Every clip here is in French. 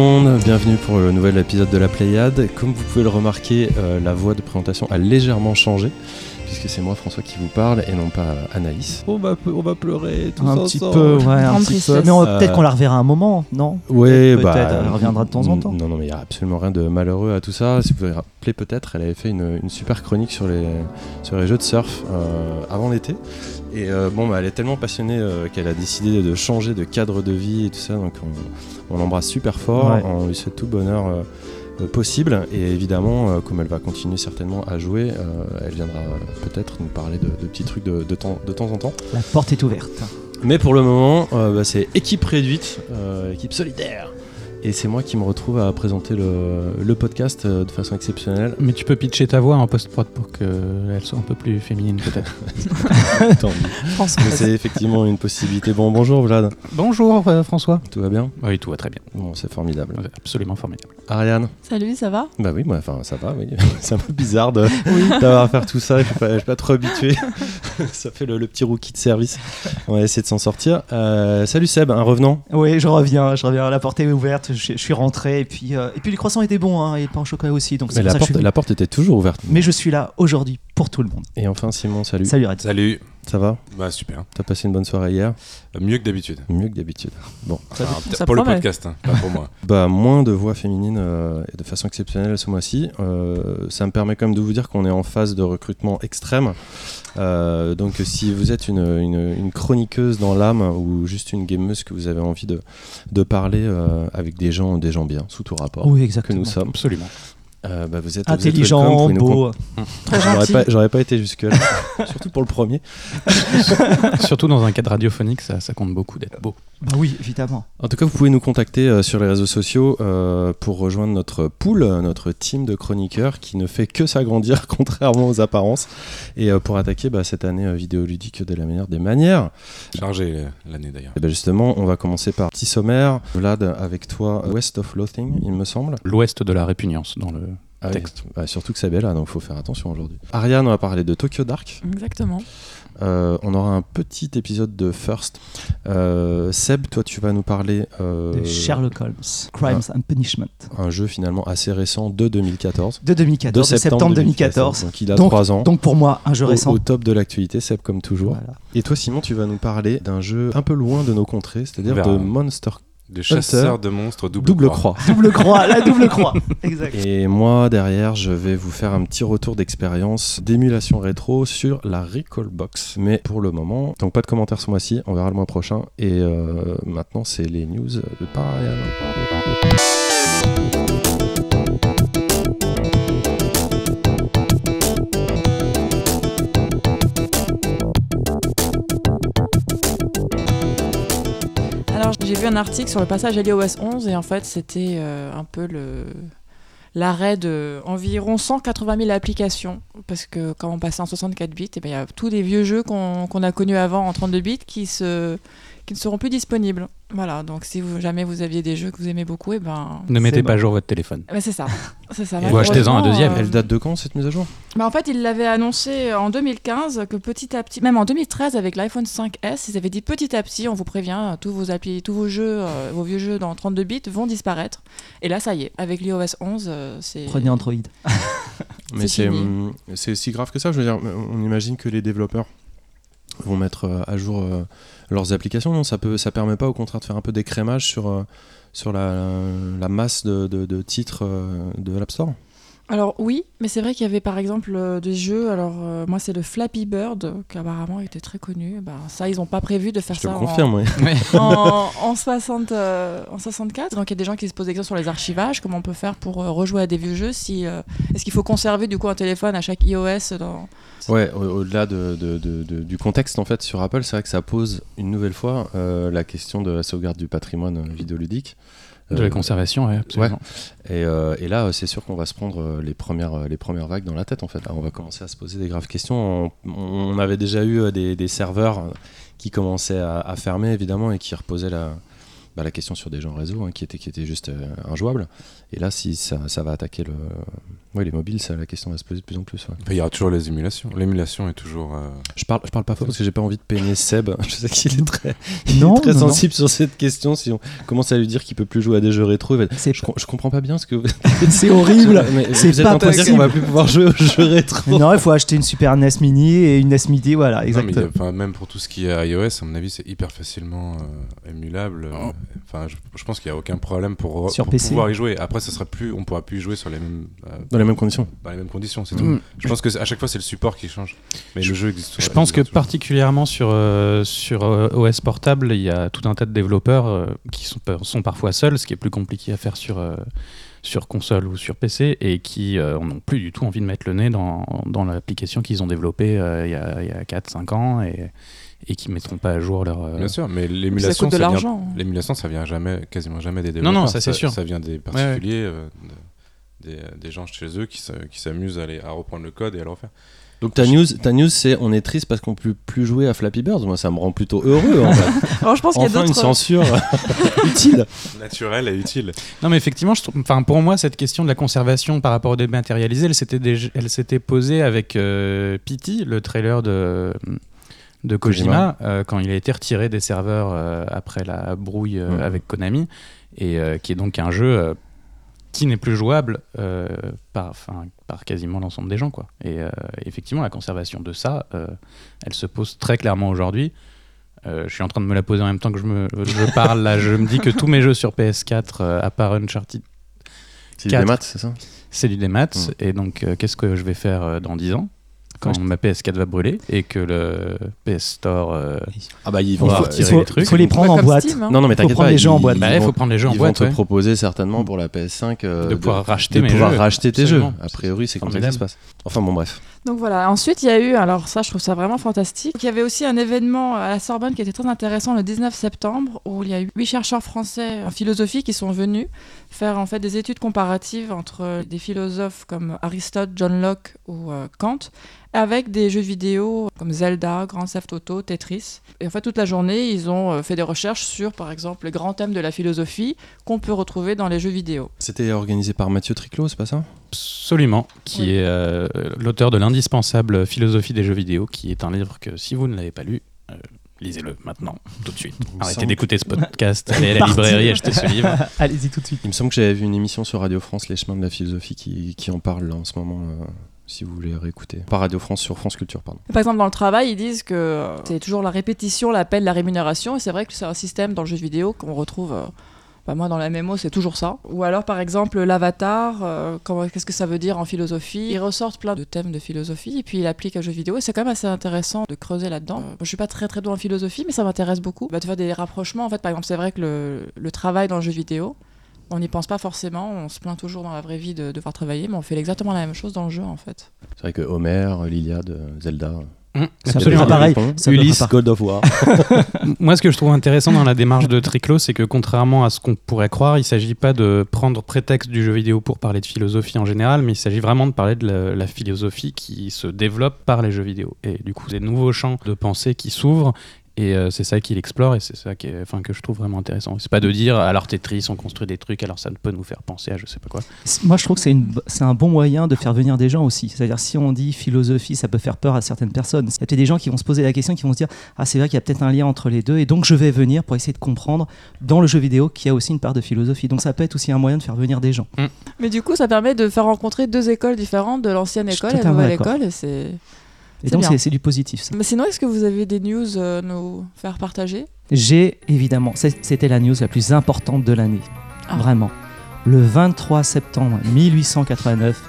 monde, bienvenue pour le nouvel épisode de la Pléiade. Comme vous pouvez le remarquer, euh, la voix de présentation a légèrement changé, puisque c'est moi François qui vous parle et non pas Anaïs. On va, on va pleurer tous un ensemble. petit peu, ouais, un petit peu. Mais on- Euh, peut-être qu'on la reverra un moment, non? Ouais, Peut-être, bah, elle reviendra de temps en temps. Non, non, mais il n'y a absolument rien de malheureux à tout ça. Si vous vous rappelez peut-être, elle avait fait une, une super chronique sur les, sur les jeux de surf euh, avant l'été. Et euh, bon, bah, elle est tellement passionnée euh, qu'elle a décidé de changer de cadre de vie et tout ça. Donc on, on l'embrasse super fort. Ouais. On lui souhaite tout bonheur euh, possible. Et évidemment, comme elle va continuer certainement à jouer, elle viendra peut-être nous parler de, de petits trucs de, de temps, de temps en temps. La porte est ouverte. Mais pour le moment, bah, c'est équipe réduite, équipe solidaire. Et c'est moi qui me retrouve à présenter le, le podcast euh, de façon exceptionnelle. Mais tu peux pitcher ta voix en post-prod pour qu'elle soit un peu plus féminine peut-être. Tant mieux. Mais François. c'est effectivement une possibilité. Bon, bonjour Vlad, Bonjour euh, François. tout va bien Oui, tout va très bien. Bon, c'est formidable. Ouais, Absolument formidable. Ariane Salut, ça va? Bah oui, moi, enfin ça va, oui. c'est un peu bizarre d'avoir à faire tout ça, je suis pas, je suis pas trop habitué. ça fait le, le petit rookie de service. On va essayer de s'en sortir. Euh, salut Seb, un revenant? Oui, je reviens, je reviens. La porte est ouverte, je, je suis rentré. Et puis, euh, et puis le croissant était bon, hein, et le pain au chocolat aussi. Donc Mais la ça que je porte, suis la porte était toujours ouverte. Mais je suis là aujourd'hui pour tout le monde. Et enfin Simon, salut. Salut Red. Salut. Ça va Bah super. T'as passé une bonne soirée hier Euh, Mieux que d'habitude. Mieux que d'habitude. Bon. Ça pour le promet. podcast, hein, pas pour moi. Bah, moins de voix féminines euh, et de façon exceptionnelle ce mois-ci. Euh, ça me permet quand même de vous dire qu'on est en phase de recrutement extrême. Euh, donc, si vous êtes une, une- une chroniqueuse dans l'âme ou juste une gameuse que vous avez envie de, de parler euh, avec des gens, des gens bien, sous tout rapport, Oui, que nous sommes, Absolument. Euh, bah, vous êtes vous Intelligent, beau. J'aurais gentil. pas, j'aurais pas été jusque-là, surtout pour le premier. Surtout dans un cadre radiophonique, ça, ça compte beaucoup d'être beau. Bah oui, évidemment. En tout cas, vous pouvez nous contacter euh, sur les réseaux sociaux euh, pour rejoindre notre pool, notre team de chroniqueurs qui ne fait que s'agrandir contrairement aux apparences et euh, pour attaquer bah, cette année euh, vidéoludique de la meilleure des manières. Chargé euh, l'année d'ailleurs. Et ben justement, on va commencer par petit sommaire. Vlad, avec toi, West of Loathing, il me semble. L'ouest de la répugnance dans le Ah oui. texte. Bah, surtout que c'est belle là, donc il faut faire attention aujourd'hui. Ariane, on va parler de Tokyo Dark. Exactement. Euh, on aura un petit épisode de First. Euh, Seb, toi, tu vas nous parler euh, De Sherlock Holmes, Crimes and Punishment. un jeu finalement assez récent de 2014. De 2014, de septembre, 2014. Donc il a Donc- 3 ans. Donc pour moi, un jeu au, récent. au top de l'actualité, Seb comme toujours. Voilà. Et toi Simon, tu vas nous parler d'un jeu un peu loin de nos contrées, c'est-à-dire On verra. De Des chasseurs de monstres double, Double croix. Croix. Double croix, la double croix. Exact. Et moi derrière, je vais vous faire un petit retour d'expérience d'émulation rétro sur la Recall Box. Mais pour le moment, donc pas de commentaires ce mois-ci, on verra le mois prochain. Et euh, maintenant, c'est les news de Parayan. J'ai vu un article sur le passage à l'iOS 11 et en fait, c'était euh, un peu le l'arrêt de environ 180 000 applications. Parce que quand on passait en 64 bits, eh ben, il y a tous les vieux jeux qu'on a connus avant en 32 bits qui se qui ne seront plus disponibles. Voilà, donc si vous, jamais vous aviez des jeux que vous aimez beaucoup, et ben, Ne mettez pas à jour votre téléphone. eh ben, c'est ça. C'est ça. Ou achetez-en un deuxième. euh, Elle date de quand cette mise à jour? Bah, en fait, ils l'avaient annoncé en 2015 que petit à petit, même en 2013 avec l'iPhone 5S, ils avaient dit petit à petit, on vous prévient, tous vos applis, tous vos jeux, euh, vos vieux jeux dans 32 bits vont disparaître. Et là, ça y est, avec l'iOS 11, euh, c'est. Prenez Android. Mais C'est c'est si grave que ça. Je veux dire, on imagine que les développeurs vont mettre euh, à jour euh, leurs applications. Non, ça peut, ça permet pas au contraire de faire un peu d'écrémage sur euh, sur la, masse de, de- de titres euh, de l'App Store. Alors oui, mais c'est vrai qu'il y avait par exemple euh, des jeux. Alors euh, moi, c'est le Flappy Bird qui apparemment était très connu. Ben, ça, ils n'ont pas prévu de faire Je te ça le en- confirme. oui. en, en 60, euh, en 64. Donc il y a des gens qui se posent des questions sur les archivages, comment on peut faire pour euh, rejouer à des vieux jeux. Si, euh, Est-ce qu'il faut conserver du coup un téléphone à chaque iOS dans... Ouais, au- au-delà de, de- de- de- du contexte en fait sur Apple, c'est vrai que ça pose une nouvelle fois euh, la question de la sauvegarde du patrimoine euh, vidéoludique. De Euh, la conservation, ouais, absolument. Et, euh, et là, euh, c'est sûr qu'on va se prendre euh, les premières, euh, les premières vagues dans la tête, en fait. On va commencer à se poser des graves questions. On, on avait déjà eu euh, des, des serveurs euh, qui commençaient à, à fermer, évidemment, et qui reposaient la, bah, la question sur des gens réseau hein, qui était qui était juste euh, injouable. Et là, si ça, ça va attaquer le, ouais, les mobiles, ça, la question va se poser de plus en plus. ouais. Il y aura toujours les émulations. L'émulation est toujours. euh, Je parle, je parle pas fort parce que j'ai pas envie de peiner Seb. Je sais qu'il est très, il est Non, très non, non. sensible sur cette question. Si on commence à lui dire qu'il peut plus jouer à des jeux rétro, il va- je, je comprends pas bien ce que vous. c'est horrible. C'est vous êtes pas en train de dire qu'on va plus pouvoir jouer aux jeux rétro. non, il faut acheter une Super NES Mini et une NES Midi, voilà, exactement. même pour tout ce qui est iOS, à mon avis, c'est hyper facilement euh, émulable. Oh. Enfin, je, je pense qu'il n'y a aucun problème pour, Sur pour PC. pouvoir y jouer. Après, ça sera plus, on pourra plus y jouer sur les mêmes, euh, Dans les mêmes conditions. dans les mêmes conditions, c'est tout. Mm. Je pense que à chaque fois, c'est le support qui change. Mais le jeu existe. Je pense que particulièrement sur, euh, sur euh, OS portable, il y a tout un tas de développeurs euh, qui sont, sont parfois seuls, ce qui est plus compliqué à faire sur, euh, sur console ou sur PC, et qui euh, n'ont plus du tout envie de mettre le nez dans, dans l'application qu'ils ont développée euh, il y a, a 4-5 ans et, et qui ne mettront pas à jour leur... euh, Bien sûr, mais Ça l'émulation, coûte de ça, vient, l'argent. l'émulation, ça vient jamais, quasiment jamais des Non, développeurs. non, ça, c'est sûr. Ça vient des particuliers, euh, de- des, des gens chez eux qui, se- qui s'amusent à, reprendre le code et à le refaire. Donc ta news, ta news, c'est on est triste parce qu'on peut plus jouer à Flappy Birds. Moi, ça me rend plutôt heureux. En fait. Alors je pense qu'il y a Enfin, une censure utile. Naturel et utile. Non, mais effectivement, je trouve- enfin, pour moi, cette question de la conservation par rapport au dématérialisé, elle s'était, déjà- elle s'était posée avec euh, Pity, le trailer de, de Kojima, euh, quand il a été retiré des serveurs euh, après la brouille euh, avec Konami, et qui est donc un jeu qui n'est plus jouable par, par quasiment l'ensemble des gens. Quoi. Et effectivement, la conservation de ça, elle se pose très clairement aujourd'hui. Je suis en train de me la poser en même temps que je, me, je parle. Là, je me dis que tous mes jeux sur PS4, euh, à part Uncharted, C'est des maths, c'est ça? c'est du démat. Mm. Et donc, qu'est-ce que je vais faire dans 10 ans? Quand ma PS4 va brûler et que le PS Store. euh, Ah bah ils Il vont faut- il retirer faut- les trucs. faut les prendre en boîte. Steam, hein. Non non mais t'inquiète prendre pas. les jeux en boîte. Ils, Bah, il faut prendre les jeux en ils boîte. vont te ouais. proposer certainement pour la PS5 euh, de pouvoir racheter de mes pouvoir jeux. racheter tes jeux. A priori, c'est comme ça que ça se passe. Enfin bon bref. Donc voilà, ensuite il y a eu, alors ça je trouve ça vraiment fantastique, il y avait aussi un événement à la Sorbonne qui était très intéressant le 19 septembre où il y a eu huit chercheurs français en philosophie qui sont venus faire en fait des études comparatives entre des philosophes comme Aristote, John Locke ou euh, Kant avec des jeux vidéo comme Zelda, Grand Theft Auto, Tetris. Et en fait toute la journée ils ont euh, fait des recherches sur par exemple les grands thèmes de la philosophie qu'on peut retrouver dans les jeux vidéo. C'était organisé par Mathieu Triclot, c'est pas ça? Absolument, qui Oui. est euh, l'auteur de l'indispensable philosophie des jeux vidéo, qui est un livre que si vous ne l'avez pas lu, euh, lisez-le maintenant, tout de suite. Arrêtez semble- d'écouter ce podcast, allez à la librairie, achetez ce livre. Allez-y tout de suite. Il me semble que j'avais vu une émission sur Radio France, Les chemins de la philosophie, qui, qui en parle là, en ce moment. euh, si vous voulez réécouter. Pas Radio France, sur France Culture, pardon. Par exemple, dans le travail, ils disent que c'est toujours la répétition, l'appel, la rémunération. Et c'est vrai que c'est un système dans le jeu vidéo qu'on retrouve. euh, bah, moi, dans la MMO, c'est toujours ça. Ou alors, par exemple, l'avatar, euh, qu'est-ce que ça veut dire en philosophie? Ils ressortent plein de thèmes de philosophie et puis ils l'appliquent à jeu vidéo. Et c'est quand même assez intéressant de creuser là-dedans. Euh, je suis pas très très doué en philosophie, mais ça m'intéresse beaucoup. Bah, de faire des rapprochements. En fait, par exemple, c'est vrai que le travail dans le jeu vidéo, on n'y pense pas forcément. On se plaint toujours dans la vraie vie de devoir travailler, mais on fait exactement la même chose dans le jeu, en fait. C'est vrai que Homer, l'Iliade, Zelda. Hum, C'est absolument. pareil. Ulysse. God of War. Moi, ce que je trouve intéressant dans la démarche de Triclo, c'est que contrairement à ce qu'on pourrait croire, il ne s'agit pas de prendre prétexte du jeu vidéo pour parler de philosophie en général, mais il s'agit vraiment de parler de la, la philosophie qui se développe par les jeux vidéo. Et du coup, des nouveaux champs de pensée qui s'ouvrent. Et euh, c'est ça qu'il explore et c'est ça qui est, enfin, que je trouve vraiment intéressant. C'est pas de dire alors Tetris, on construit des trucs, alors ça ne peut nous faire penser à je sais pas quoi. Moi, je trouve que c'est une- c'est un bon moyen de faire venir des gens aussi. C'est-à-dire, si on dit philosophie, ça peut faire peur à certaines personnes. Il y a peut-être des gens qui vont se poser la question, qui vont se dire Ah, c'est vrai qu'il y a peut-être un lien entre les deux, et donc je vais venir pour essayer de comprendre dans le jeu vidéo qu'il y a aussi une part de philosophie. Donc, ça peut être aussi un moyen de faire venir des gens. Mais du coup, ça permet de faire rencontrer deux écoles différentes, de l'ancienne école et la nouvelle d'accord. école. Et c'est... Et C'est donc, c'est du positif. ça. Mais sinon, est-ce que vous avez des news euh, à nous faire partager? J'ai évidemment, c'était la news la plus importante de l'année. Ah. Vraiment. Le 23 septembre 1889,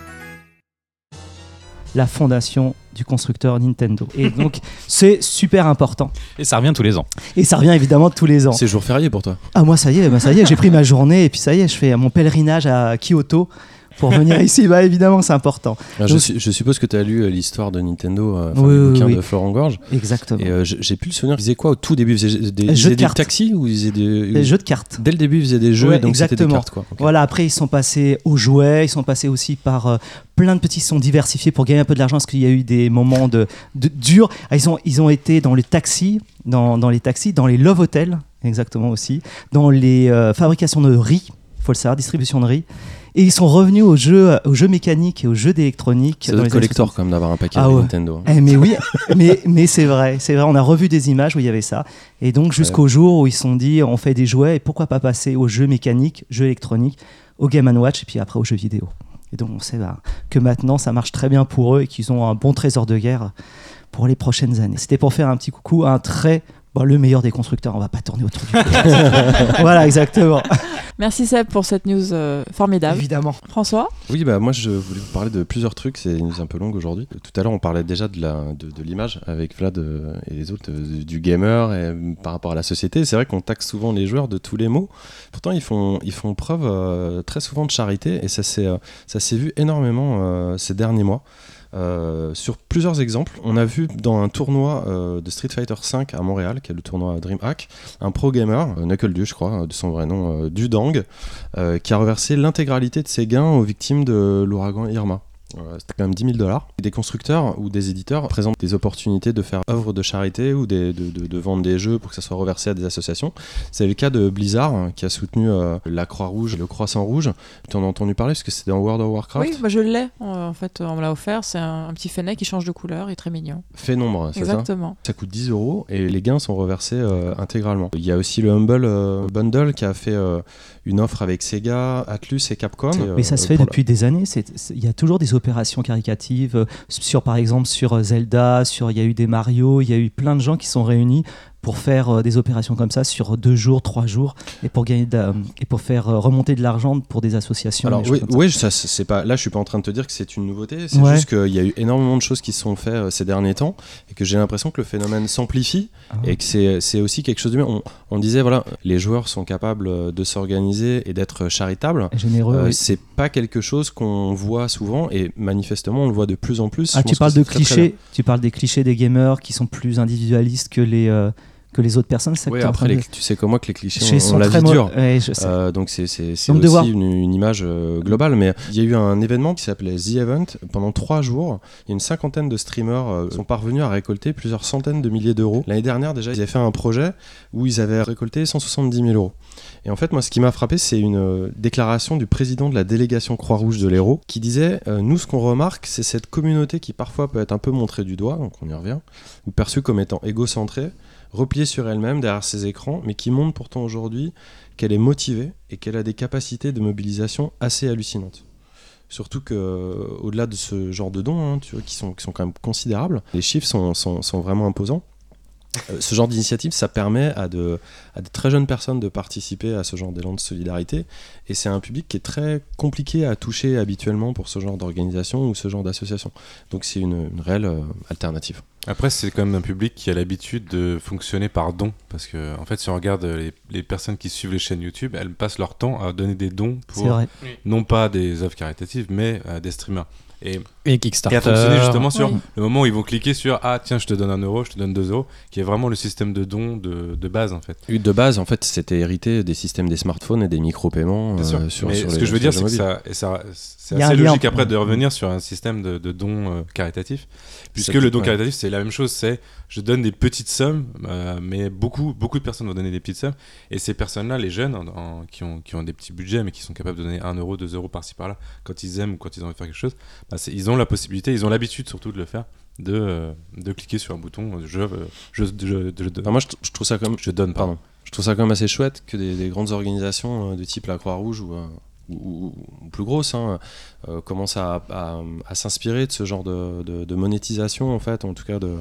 la fondation du constructeur Nintendo. Et donc, c'est super important. Et ça revient tous les ans. Et ça revient évidemment tous les ans. C'est jour férié pour toi. Ah, moi, ça y est, bah, ça y est, j'ai pris ma journée et puis ça y est, je fais mon pèlerinage à Kyoto pour venir ici. Bah, évidemment, c'est important. Ah, je, Donc- su- je suppose que tu as lu euh, l'histoire de Nintendo, euh, Oui, le oui, bouquin oui. de Florent Gorge. Exactement. Et euh, j'ai plus le souvenir. Ils faisaient quoi au tout début? Ils faisaient des, Jeux de des cartes. taxis ou ils faisaient des. Jeux de cartes. Dès le début, ils faisaient des jeux, Ouais, donc c'était des cartes quoi. Ok. Voilà, après ils sont passés aux jouets, ils sont passés aussi par euh, plein de petits sons diversifiés pour gagner un peu de l'argent parce qu'il y a eu des moments de, de durs. Ah, Ils ont, ils ont été dans les taxis, dans, dans les taxis, dans les love hotels exactement aussi. Dans les euh, fabrications de riz, faut le savoir, distribution de riz. Et ils sont revenus aux jeux, aux jeux mécaniques et aux jeux d'électronique. C'est collector comme d'avoir un paquet Ah de ouais. Nintendo. Eh, mais oui, mais, mais c'est vrai, c'est vrai. On a revu des images où il y avait ça. Et donc jusqu'au jour où ils se sont dit, on fait des jouets, et pourquoi pas passer aux jeux mécaniques, jeux électroniques, au Game Watch, et puis après aux jeux vidéo. Et donc on sait bah, que maintenant ça marche très bien pour eux et qu'ils ont un bon trésor de guerre pour les prochaines années. C'était pour faire un petit coucou à un très bon, le meilleur des constructeurs. On va pas tourner autour du pot. voilà, exactement. Merci Seb pour cette news euh, formidable. Évidemment. François? Oui, bah moi je voulais vous parler de plusieurs trucs, c'est une news un peu longue aujourd'hui. Tout à l'heure on parlait déjà de la- de, de l'image avec Vlad euh, et les autres, euh, du gamer et euh, par rapport à la société. C'est vrai qu'on taxe souvent les joueurs de tous les mots. Pourtant ils font, ils font preuve euh, très souvent de charité et ça s'est euh, ça s'est vu énormément euh, ces derniers mois. Euh, sur plusieurs exemples, on a vu dans un tournoi euh, de Street Fighter V à Montréal, qui est le tournoi DreamHack, un pro gamer, euh, Knuckle je crois, de son vrai nom, euh, Dudang, euh, qui a reversé l'intégralité de ses gains aux victimes de l'ouragan Irma. Euh, C'était quand même 10 000 dollars. Des constructeurs ou des éditeurs présentent des opportunités de faire œuvre de charité ou des- de, de- de vendre des jeux pour que ça soit reversé à des associations. C'est le cas de Blizzard hein, qui a soutenu euh, la Croix-Rouge et le Croissant Rouge. Tu en as entendu parler parce que c'était dans World of Warcraft? Oui, bah, je l'ai. En en fait, on me l'a offert. C'est un, un petit fennet qui change de couleur. Est très mignon. Fait nombre, c'est ça? Exactement. Ça coûte 10 euros et les gains sont reversés euh, intégralement. Il y a aussi le Humble euh, Bundle qui a fait euh, une offre avec Sega, Atlus et Capcom. Et, Mais ça euh, se fait la- depuis des années. Il y a toujours des opérations caricatives euh, sur, par exemple, sur euh, Zelda, sur il y a eu des Mario, il y a eu plein de gens qui sont réunis pour faire euh, des opérations comme ça sur deux jours, trois jours, et pour gagner de et pour faire euh, remonter de l'argent pour des associations. Alors oui, ça. c'est pas. Là, je suis pas en train de te dire que c'est une nouveauté. C'est Ouais. juste qu'il y a eu énormément de choses qui se sont faites euh, ces derniers temps et que j'ai l'impression que le phénomène s'amplifie Ah. et que c'est c'est aussi quelque chose de bien. On, on disait voilà, les joueurs sont capables de s'organiser et d'être charitables. Généreux. Euh, oui. C'est pas quelque chose qu'on voit souvent et manifestement on le voit de plus en plus. Ah, tu parles de très, très clichés. Tu parles des clichés des gamers qui sont plus individualistes que les euh, que les autres personnes. c'est en après, les- tu sais comme moi que les clichés sont ont la vie dure. Ouais, je sais. Euh, donc c'est aussi une, une image euh, globale. Mais il y a eu un événement qui s'appelait The Event pendant trois jours. Il y a une cinquantaine de streamers euh, sont parvenus à récolter plusieurs centaines de milliers d'euros. L'année dernière déjà, ils avaient fait un projet où ils avaient récolté 170 000 euros. Et en fait, moi, ce qui m'a frappé, c'est une déclaration du président de la délégation Croix-Rouge de l'Hérault qui disait euh, Nous, ce qu'on remarque, c'est cette communauté qui parfois peut être un peu montrée du doigt, donc on y revient, ou perçue comme étant égocentrée, repliée sur elle-même derrière ses écrans, mais qui montre pourtant aujourd'hui qu'elle est motivée et qu'elle a des capacités de mobilisation assez hallucinantes. Surtout que, euh, au-delà de ce genre de dons, hein, qui, sont, qui sont quand même considérables, les chiffres sont, sont- sont vraiment imposants. Euh, ce genre d'initiative, ça permet à, de, à des très jeunes personnes de participer à ce genre d'élan de solidarité. Et c'est un public qui est très compliqué à toucher habituellement pour ce genre d'organisation ou ce genre d'association. Donc c'est une, une réelle euh, alternative. Après, c'est quand même un public qui a l'habitude de fonctionner par dons. Parce que, en fait, si on regarde les, les personnes qui suivent les chaînes YouTube, elles passent leur temps à donner des dons pour non pas des œuvres caritatives, mais euh, des streamers. Et, Et et Kickstarter. à fonctionner justement sur Oui. le moment où ils vont cliquer sur Ah, tiens, je te donne un euro, je te donne deux euros, qui est vraiment le système de dons de, de base, en fait. De base, en fait, c'était hérité des systèmes des smartphones et des micro-paiements Bien euh, sûr. sur, ce les- que je veux dire, c'est que mobiles. ça, et ça- c'est a assez un lien logique après de revenir sur un système de, de dons euh, caritatifs, puisque le don ouais. caritatif, c'est la même chose, c'est je donne des petites sommes, euh, mais beaucoup, beaucoup de personnes vont donner des petites sommes, et ces personnes-là, les jeunes, en- en- qui, ont, qui ont des petits budgets, mais qui sont capables de donner 1 euro, 2 euros par-ci par-là, quand ils aiment ou quand ils ont envie de faire quelque chose, ils ont la possibilité, ils ont l'habitude surtout de le faire, de, euh, de cliquer sur un bouton, euh, je, euh, je, je, Enfin, moi, je, je trouve ça comme je donne, pardon. Je trouve ça quand même assez chouette que des, des grandes organisations de type la Croix-Rouge ou, ou, ou- ou plus grosses hein, commencent à, à- à s'inspirer de ce genre de, de- de monétisation, en fait, en tout cas de,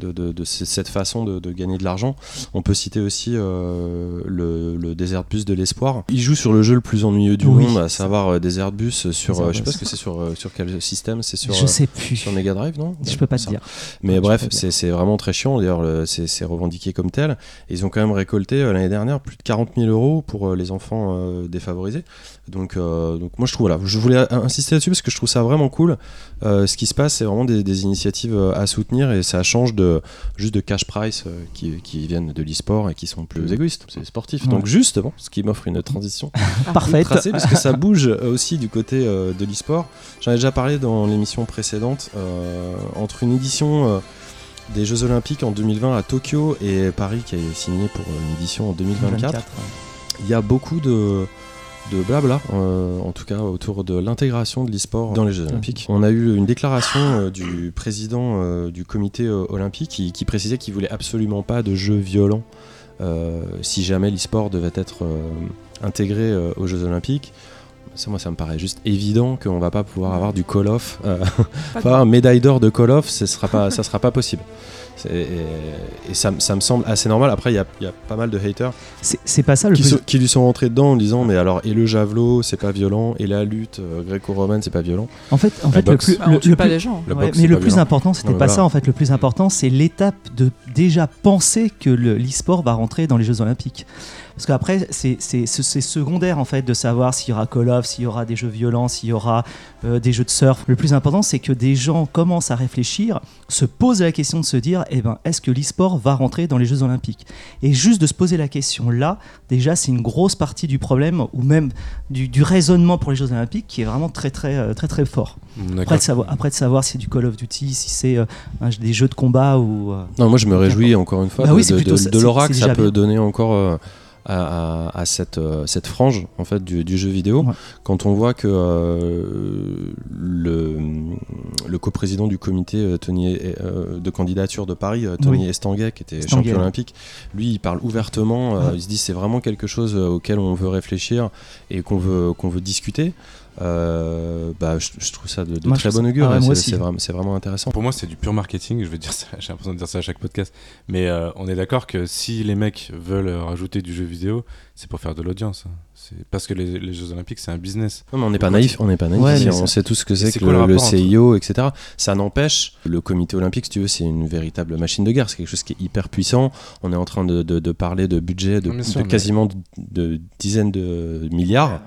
de, de- de c- cette façon de, de gagner de l'argent. On peut citer aussi euh, le, le Desert Bus de l'Espoir. Il joue sur le jeu le plus ennuyeux du Oui. monde, à savoir euh, Desert Bus sur. Desert euh, je sais pas ce que c'est sur, sur quel système, c'est sur, je sais plus. sur Mega Drive, non? Je peux pas te Ça. dire. mais je bref, c'est vraiment très chiant. D'ailleurs, le- c'est revendiqué comme tel. Ils ont quand même récolté l'année dernière plus de 40 000 euros pour les enfants défavorisés. Donc, euh, donc moi, je trouve, voilà, je voulais insister là-dessus parce que je trouve ça vraiment cool. Euh, ce qui se passe, c'est vraiment des, des initiatives euh, à soutenir et ça change de juste de cash price euh, qui, qui viennent de l'e-sport et qui sont plus égoïstes. C'est sportif. Ouais. Donc, justement, ce qui m'offre une transition Parfait. tracé parce que ça bouge aussi du côté de l'e-sport. J'en ai déjà parlé dans l'émission précédente entre une édition des Jeux Olympiques en 2020 à Tokyo et Paris qui est signé pour une édition en 2024. 24, Il y a beaucoup de, de blabla, euh, en tout cas autour de l'intégration de l'e-sport dans les Jeux Olympiques. On a eu une déclaration euh, du président euh, du comité euh, olympique qui, qui précisait qu'il voulait absolument pas de jeux violents euh, si jamais l'e-sport devait être euh, intégré euh, aux Jeux Olympiques. Ça, moi, ça me paraît juste évident qu'on va pas pouvoir avoir du Call of. euh, Pas Enfin, un médaille d'or de Call of, ce sera pas, ça sera pas possible. Et, et ça, ça me semble assez normal. Après, il y a, il y a pas mal de haters C'est pas ça le qui, plus. sont- qui lui sont rentrés dedans en disant Mais alors, et le javelot, c'est pas violent, et la lutte euh, gréco-romaine, c'est pas violent. En fait, en fait le plus. Bah, on le- tue le pas plus- les gens. La Ouais, boxe, mais c'est le pas plus violent. important, c'était pas voilà. ça en fait. Le plus important, c'est l'étape de déjà penser que le- l'e-sport va rentrer dans les Jeux Olympiques. Parce qu'après, c'est secondaire en fait de savoir s'il y aura Call of, s'il y aura des jeux violents, s'il y aura euh, des jeux de surf. Le plus important, c'est que des gens commencent à réfléchir, se posent la question de se dire, eh ben, est-ce que l'e-sport va rentrer dans les Jeux Olympiques? Et juste de se poser la question là, déjà, c'est une grosse partie du problème ou même du, du raisonnement pour les Jeux Olympiques qui est vraiment très très euh, très très fort. Après de savoir, après de savoir si c'est du Call of Duty, si c'est euh, des jeux de combat ou. euh, Non, moi, je me réjouis encore une fois Bah de, oui, de- de- que ça peut bien. donner encore. À, à- à cette, euh, cette frange en fait du, du jeu vidéo Ouais. quand on voit que euh, le, le coprésident du comité euh, Tony, euh, de candidature de Paris Tony Oui. Estanguet qui était Estanguet. champion olympique lui il parle ouvertement Ouais. il se dit c'est vraiment quelque chose auquel on veut réfléchir et qu'on veut, qu'on veut discuter Euh, bah, je, je trouve ça de, de Moi, je très bon augure ah ouais, c'est- vraiment, c'est vraiment intéressant Pour moi, c'est du pur marketing. Je veux dire ça, j'ai l'impression de dire ça à chaque podcast. Mais euh, on est d'accord que si les mecs veulent rajouter du jeu vidéo, c'est pour faire de l'audience. hein. C'est parce que les, les Jeux Olympiques, c'est un business. Non, mais on n'est pas naïf, on n'est pas naïf. Ouais, on ça- sait tout ce que c'est que quoi le le, CIO, etc. Ça n'empêche, le comité olympique, si tu veux, c'est une véritable machine de guerre. C'est quelque chose qui est hyper puissant. On est en train de, de- de parler de budget de, Non, bien sûr, de mais- quasiment de, de dizaines de milliards.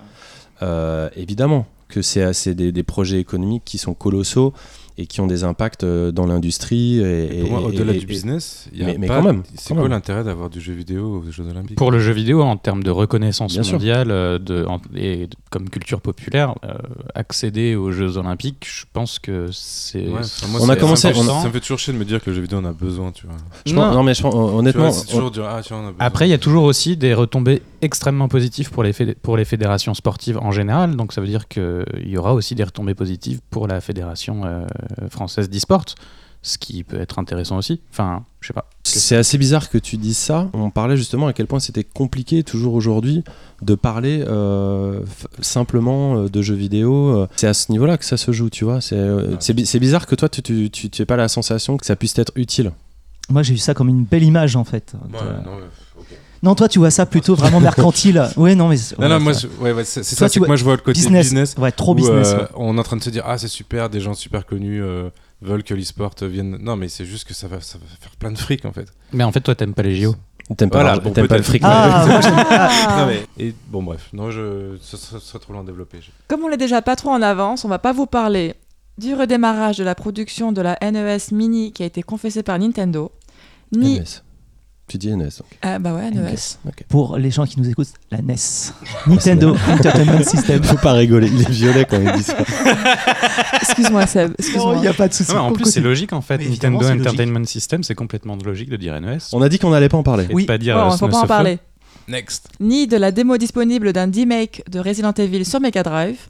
Euh, évidemment que c'est des, des projets économiques qui sont colossaux et qui ont des impacts euh, dans l'industrie. Et, Pour moi, et- au-delà du business, il y a mais- mais pas- quand même, C'est quoi l'intérêt d'avoir du jeu vidéo aux Jeux Olympiques? Pour le jeu vidéo, en termes de reconnaissance Bien mondiale euh, de, en- et de- comme culture populaire, euh, accéder aux Jeux Olympiques, je pense que c'est. Ouais, On a commencé- ça me fait- on a- Ça me fait toujours chier de me dire que le jeu vidéo en a besoin, tu vois. je pense- Non. mais je pense- honnêtement, vois, toujours ah, tiens, on a. Après, il y a toujours aussi des retombées extrêmement positives pour les, fédé- pour les fédérations sportives en général. Donc, ça veut dire qu'il y aura aussi des retombées positives pour la fédération euh, française d'e-sport, ce qui peut être intéressant aussi. Enfin, je sais pas. C'est assez bizarre que tu dises ça. On parlait justement à quel point c'était compliqué, toujours aujourd'hui, de parler euh, simplement euh, de jeux vidéo. euh. C'est à ce niveau-là que ça se joue, tu vois. C'est euh, c'est bizarre que toi, tu tu- tu- tu pas la sensation que ça puisse être utile. Moi, j'ai eu ça comme une belle image en fait. Ouais, De- non. Non, toi, tu vois ça plutôt vraiment mercantile. Ouais, non, mais. c'est- Non, ouais, non, moi, ça- je- ouais, ouais, c'est ça, c'est que vois- moi je vois le côté business. business. Ouais, trop où, business. euh, ouais. On est en train de se dire, ah, c'est super, des gens super connus euh, veulent que l'e-sport vienne. Non, mais c'est juste que ça va, ça va faire plein de fric en fait. Mais en fait, toi, t'aimes pas les JO. T'aimes pas, Voilà, bon, t'aimes pas le fric. Ah, Ah. Non, mais, et, bon, bref, non, je, ce serait, ce serait trop loin développé. Comme on l'est déjà pas trop en avance, on va pas vous parler du redémarrage de la production de la NES Mini qui a été confessée par Nintendo, ni NES. Tu dis NES. donc. ah bah ouais NES. Pour les gens qui nous écoutent, la NES. Nintendo Entertainment System. Faut pas rigoler, il est violet quand il dit ça. Excuse-moi Seb, excuse-moi. il n'y a pas de souci. Ah en plus, c'est logique en fait. Mais Nintendo logique. Entertainment System, c'est complètement logique de dire NES. On a dit qu'on n'allait pas en parler. Et Oui. pas dire Bon, euh, on faut Smash pas en parler. Next. Ni de la démo disponible d'un remake de Resident Evil sur Mega Drive,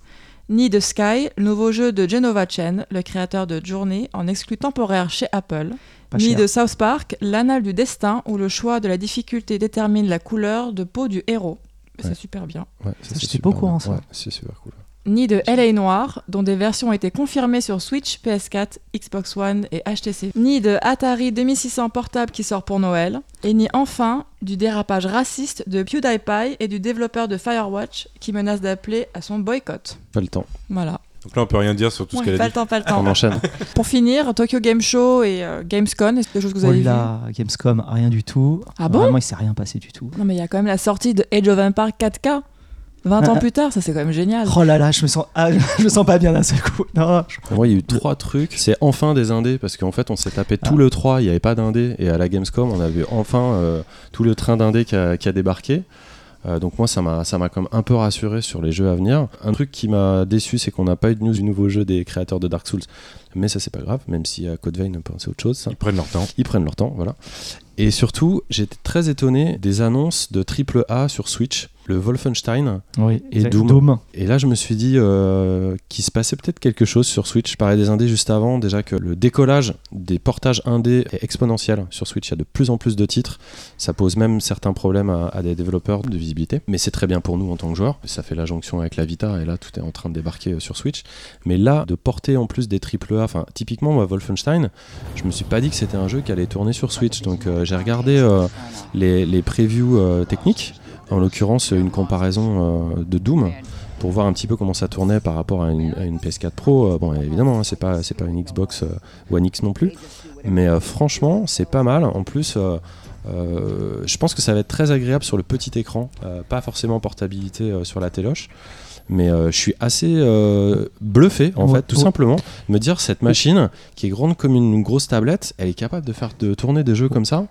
ni de Sky, le nouveau jeu de Genova Chen, le créateur de Journey, en exclu temporaire chez Apple, Pas ni cher. de South Park, l'anal du destin, où le choix de la difficulté détermine la couleur de peau du héros. Ouais. C'est super bien. Ouais, Ça, c'est j'étais super pas au courant, bien. ça. Ouais, c'est super cool. Ni de LA Noir, dont des versions ont été confirmées sur Switch, PS4, Xbox One et HTC. Ni de Atari 2600 portable qui sort pour Noël. Et ni enfin du dérapage raciste de PewDiePie et du développeur de Firewatch qui menace d'appeler à son boycott. Pas le temps. Voilà. Donc là, on peut rien dire sur tout ce qu'elle pas a le dit. temps, pas le On temps. enchaîne. Pour finir, Tokyo Game Show et euh, Gamescom, est-ce que des choses que vous avez vues là, Gamescom, rien du tout. Ah bon Vraiment, il s'est rien passé du tout. Non mais il y a quand même la sortie de Age of Empires 4K. 20 ans Ah, plus tard, ça c'est quand même génial. Oh là là, je me sens, ah, je me sens pas bien d'un seul coup. Non, je- moi, il y a eu trois trucs. C'est enfin des indés parce qu'en fait, on s'est tapé tout Ah. le 3, il n'y avait pas d'indés. Et à la Gamescom, on a vu enfin euh, tout le train d'indés qui a, qui a débarqué. Euh, donc moi, ça m'a, ça m'a comme un peu rassuré sur les jeux à venir. Un truc qui m'a déçu, c'est qu'on n'a pas eu de news du nouveau jeu des créateurs de Dark Souls. Mais ça, c'est pas grave, même si à Code Vein pensait autre chose. ça. Ils prennent leur temps. Ils prennent leur temps, voilà. Et surtout, j'étais très étonné des annonces de triple A sur Switch, le Wolfenstein. Oui. Et Doom. Et là, je me suis dit euh, qu'il se passait peut-être quelque chose sur Switch. Je parlais des indés juste avant, déjà que le décollage des portages indés est exponentiel sur Switch. Il y a de plus en plus de titres. Ça pose même certains problèmes à, à des développeurs de visibilité. Mais c'est très bien pour nous en tant que joueurs. Ça fait la jonction avec la Vita et là, tout est en train de débarquer euh, sur Switch. Mais là, de porter en plus des triple A, enfin, typiquement, moi, Wolfenstein, je me suis pas dit que c'était un jeu qui allait tourner sur Switch. Donc, euh, j'ai regardé euh, les, les previews techniques, en l'occurrence, une comparaison euh, de Doom pour voir un petit peu comment ça tournait par rapport à une, à une PS4 Pro. Euh, bon, évidemment, hein, c'est pas c'est pas une Xbox euh, One X non plus, mais euh, franchement, c'est pas mal. En plus. euh, euh, je pense que ça va être très agréable sur le petit écran, pas forcément portabilité sur la téloche, mais je suis assez bluffé en Ouais, fait, tout ouais. simplement, de me dire cette machine qui est grande comme une grosse tablette, elle est capable de faire de tourner des jeux comme ça.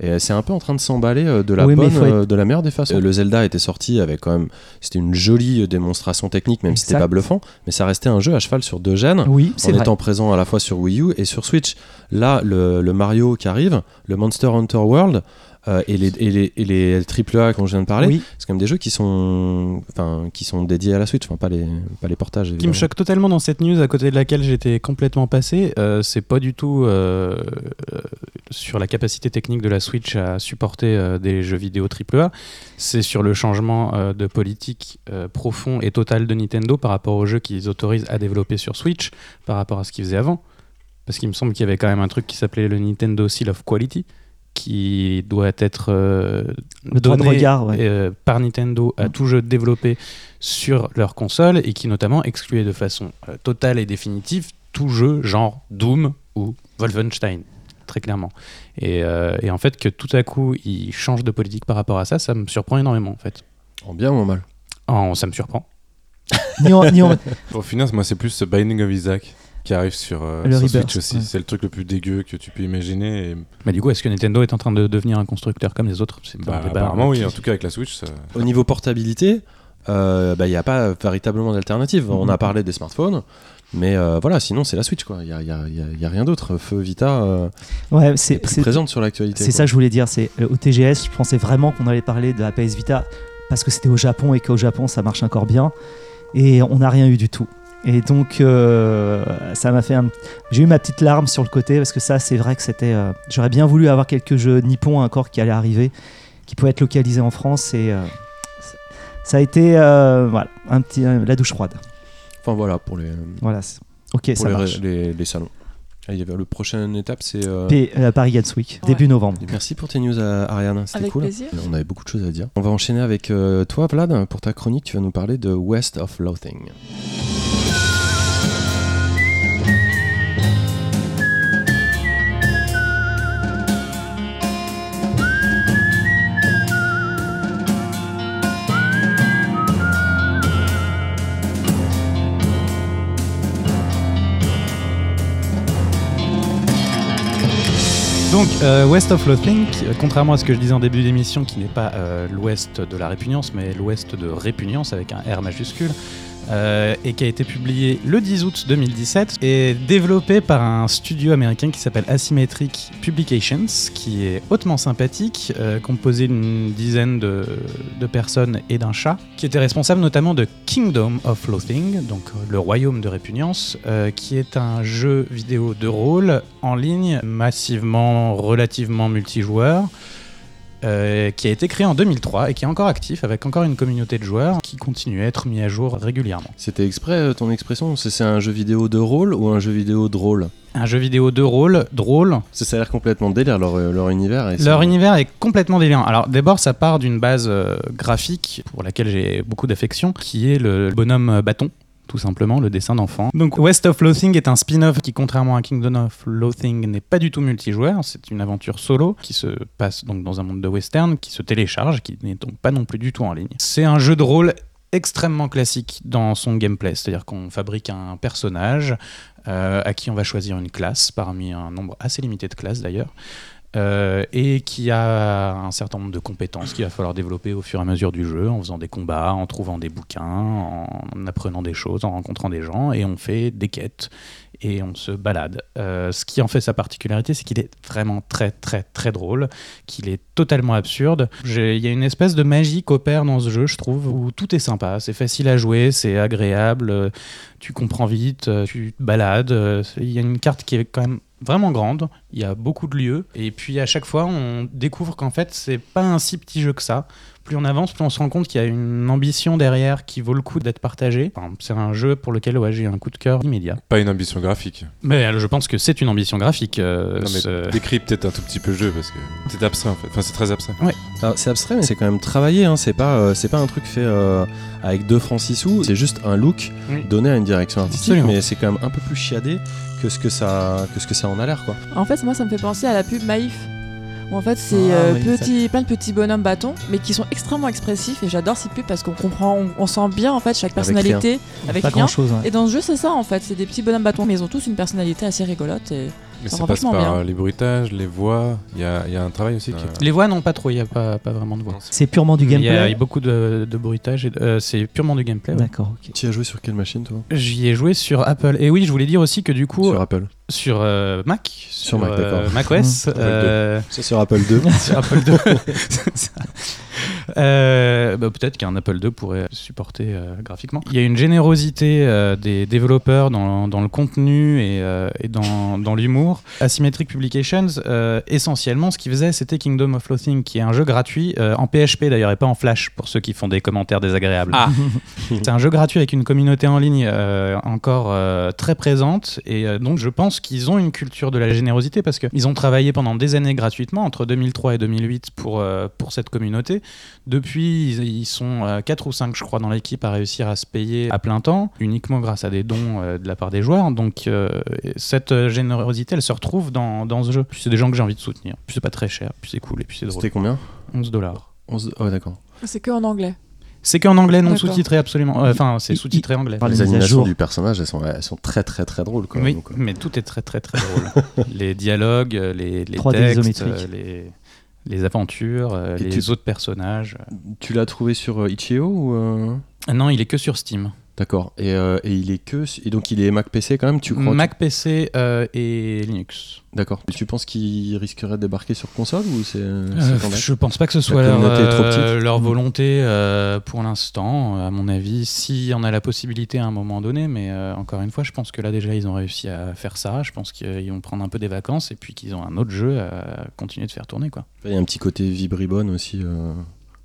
Et c'est un peu en train de s'emballer euh, de la Oui, bonne, être- euh, de la meilleure des façons. Euh, Le Zelda était sorti avec quand même, c'était une jolie euh, démonstration technique, même si c'était pas bluffant, mais ça restait un jeu à cheval sur deux gènes Oui, en c'est vrai. étant présent à la fois sur Wii U et sur Switch. Là, le, le Mario qui arrive, le Monster Hunter World euh, et, les, et, les, et les AAA dont je viens de parler, Oui. c'est quand même des jeux qui sont, enfin, qui sont dédiés à la Switch, enfin pas les, pas les portages. Ce qui me évidemment. choque totalement dans cette news à côté de laquelle j'étais complètement passé, euh, c'est pas du tout euh, sur la capacité technique de la Switch à supporter des jeux vidéo AAA, c'est sur le changement de politique profond et total de Nintendo par rapport aux jeux qu'ils autorisent à développer sur Switch par rapport à ce qu'ils faisaient avant. Parce qu'il me semble qu'il y avait quand même un truc qui s'appelait le Nintendo Seal of Quality qui doit être euh, Le droit de donné regard, ouais. euh, par Nintendo à Mm. tout jeu développé sur leur console et qui notamment excluait de façon euh, totale et définitive tout jeu genre Doom ou Wolfenstein, très clairement. Et, euh, et en fait que tout à coup ils changent de politique par rapport à ça, ça me surprend énormément en fait. En bien ou en mal? En- ça me surprend. Ni en- ni en- Pour finir, moi, c'est plus ce Binding of Isaac qui arrive sur, euh, Le sur Rebirth, Switch aussi. ouais. C'est le truc le plus dégueu que tu peux imaginer. Et, Mais du coup, est-ce que Nintendo est en train de devenir un constructeur comme les autres? C'est bah, apparemment, oui. En tout cas, avec la Switch, ça- Au niveau portabilité, il n'y a pas véritablement d'alternative. On Mhm. a parlé des smartphones, mais euh, voilà, sinon c'est la Switch. Il n'y a, rien d'autre. Feu Vita euh, Ouais, est c'est plus c'est- présente sur l'actualité. c'est quoi. ça que je voulais dire. C'est euh, au TGS, je pensais vraiment qu'on allait parler de la PS Vita parce que c'était au Japon et qu'au Japon ça marche encore bien. Et on n'a rien eu du tout. Et donc euh, ça m'a fait un... J'ai eu ma petite larme sur le côté parce que ça c'est vrai que c'était... euh, J'aurais bien voulu avoir quelques jeux nippons encore qui allaient arriver, qui pouvaient être localisés en France et... euh, ça- a été euh, voilà, un petit, euh, la douche froide. Enfin voilà pour les, Voilà. Ok, pour ça les, marche. les- les salons. Il y avait le prochaine étape, c'est. euh, Paris Games Week, Ouais. début novembre. Merci pour tes news, Ariane. C'était Avec cool. plaisir. On avait beaucoup de choses à dire. On va enchaîner avec toi, Vlad, pour ta chronique. Tu vas nous parler de West of Loathing. Donc, euh, West of euh, contrairement à ce que je disais en début d'émission, qui n'est pas euh, l'ouest de la répugnance, mais l'ouest de répugnance avec un R majuscule, euh, et qui a été publié le 10 août 2017, est développé par un studio américain qui s'appelle Asymmetric Publications, qui est hautement sympathique, euh, composé d'une dizaine de, personnes et d'un chat, qui était responsable notamment de Kingdom of Loathing, donc euh, le royaume de répugnance, qui est un jeu vidéo de rôle en ligne, massivement, relativement multijoueur, euh, qui a été créé en 2003 et qui est encore actif avec encore une communauté de joueurs qui continue à être mis à jour régulièrement. C'était exprès euh, ton expression C'est un jeu vidéo de rôle ou un jeu vidéo drôle Un jeu vidéo de rôle drôle. Ça, ça a l'air complètement délire leur, euh, leur univers. et Leur univers est complètement délirant. Alors d'abord, ça part d'une base graphique pour laquelle j'ai beaucoup d'affection, qui est le bonhomme bâton. Tout simplement, le dessin d'enfant. Donc, West of Loathing est un spin-off qui, contrairement à Kingdom of Loathing, n'est pas du tout multijoueur. C'est une aventure solo qui se passe donc dans un monde de western, qui se télécharge, qui n'est donc pas non plus du tout en ligne. C'est un jeu de rôle extrêmement classique dans son gameplay, c'est-à-dire qu'on fabrique un personnage euh, à qui on va choisir une classe parmi un nombre assez limité de classes d'ailleurs. Euh, et qui a un certain nombre de compétences qu'il va falloir développer au fur et à mesure du jeu, en faisant des combats, en trouvant des bouquins, en apprenant des choses, en rencontrant des gens, et on fait des quêtes et on se balade. Euh, ce qui en fait sa particularité, c'est qu'il est vraiment très très très drôle, qu'il est totalement absurde. Il y a une espèce de magie qu'opère dans ce jeu, je trouve, où tout est sympa, c'est facile à jouer, c'est agréable, euh, tu comprends vite, tu te balades. Il y a une carte qui est quand même vraiment grande, il y a beaucoup de lieux, et puis à chaque fois on découvre qu'en fait c'est pas un si petit jeu que ça. Plus on avance, plus on se rend compte qu'il y a une ambition derrière qui vaut le coup d'être partagée. Enfin, c'est un jeu pour lequel ouais, j'ai un coup de cœur immédiat. Pas une ambition graphique. Mais euh, je pense que c'est une ambition graphique. euh, Non, mais ce- décris peut-être un tout petit peu le jeu parce que c'est abstrait en fait. Enfin, c'est très abstrait. Alors, c'est abstrait, mais c'est quand même travaillé. Hein. C'est pas, euh, c'est pas un truc fait euh, avec 2 francs 6 sous. C'est juste un look Oui. donné à une direction artistique, Absolument. mais c'est quand même un peu plus chiadé que ce que ça, que ce que ça en a l'air, quoi. En fait, moi, ça me fait penser à la pub Maïf. Où en fait, c'est Ah, euh, oui, petit- plein de petits bonhommes bâtons, mais qui sont extrêmement expressifs. Et j'adore ces pubs parce qu'on comprend, on, on sent bien en fait chaque Avec personnalité avec rien. Et dans ce jeu, c'est ça en fait. C'est des petits bonhommes bâtons, mais ils ont tous une personnalité assez rigolote. Et... Mais ça passe par les bruitages, les voix. Il y a, y a, un travail aussi. Euh... Qui... Les voix, non, pas trop. Il n'y a pas, pas, vraiment de voix. C'est purement du gameplay? Il y, a, beaucoup de, de bruitage. Euh, c'est purement du gameplay. D'accord. Tu y as joué sur quelle machine, toi? J'y ai joué sur Apple. Et oui, je voulais dire aussi que du coup. Sur Apple. Sur euh, Mac. Sur, Mac, euh, d'accord. Mac OS. Mmh. Euh, sur Apple 2. sur Apple 2. Euh, bah, Peut-être qu'un Apple II pourrait supporter euh, graphiquement. Il y a une générosité euh, des développeurs dans, dans le contenu et, et dans, dans l'humour. Asymmetric Publications, essentiellement, ce qu'ils faisaient, c'était Kingdom of Loathing, qui est un jeu gratuit, en PHP d'ailleurs, et pas en Flash, pour ceux qui font des commentaires désagréables. Ah. C'est un jeu gratuit avec une communauté en ligne encore très présente et donc je pense qu'ils ont une culture de la générosité parce qu'ils ont travaillé pendant des années gratuitement entre 2003 et 2008 pour, pour cette communauté. Depuis, ils, sont 4 ou 5 je crois dans l'équipe à réussir à se payer à plein temps uniquement grâce à des dons euh, de la part des joueurs. Donc euh, cette générosité elle se retrouve dans, dans ce jeu. Puis c'est des gens que j'ai envie de soutenir. Puis c'est pas très cher, puis c'est cool et puis c'est drôle. C'était combien 11 dollars. 11... Oh, d'accord. C'est que en anglais. C'est qu'en anglais non sous-titré absolument. Euh, Enfin, c'est sous-titré anglais. Par les animations du personnage, elles sont, elles sont très très très drôles, quand Oui, mais tout est très très très drôle. les dialogues, les, les 3D textes, les, les aventures, euh, Et les tu- autres personnages. Tu l'as trouvé sur euh, Itch.io ou euh, non, il est que sur Steam. D'accord. Et, euh, et il est que et donc il est Mac PC quand même. Tu crois Mac PC euh, et Linux. D'accord. Tu penses qu'il risquerait de débarquer sur console ou c'est Euh, je pense pas que ce soit leur, volonté pour l'instant, à mon avis. Si on a la possibilité à un moment donné, mais encore une fois, je pense que là déjà ils ont réussi à faire ça. Je pense qu'ils vont prendre un peu des vacances et puis qu'ils ont un autre jeu à continuer de faire tourner. Quoi. Il y a un petit côté Vibribone aussi,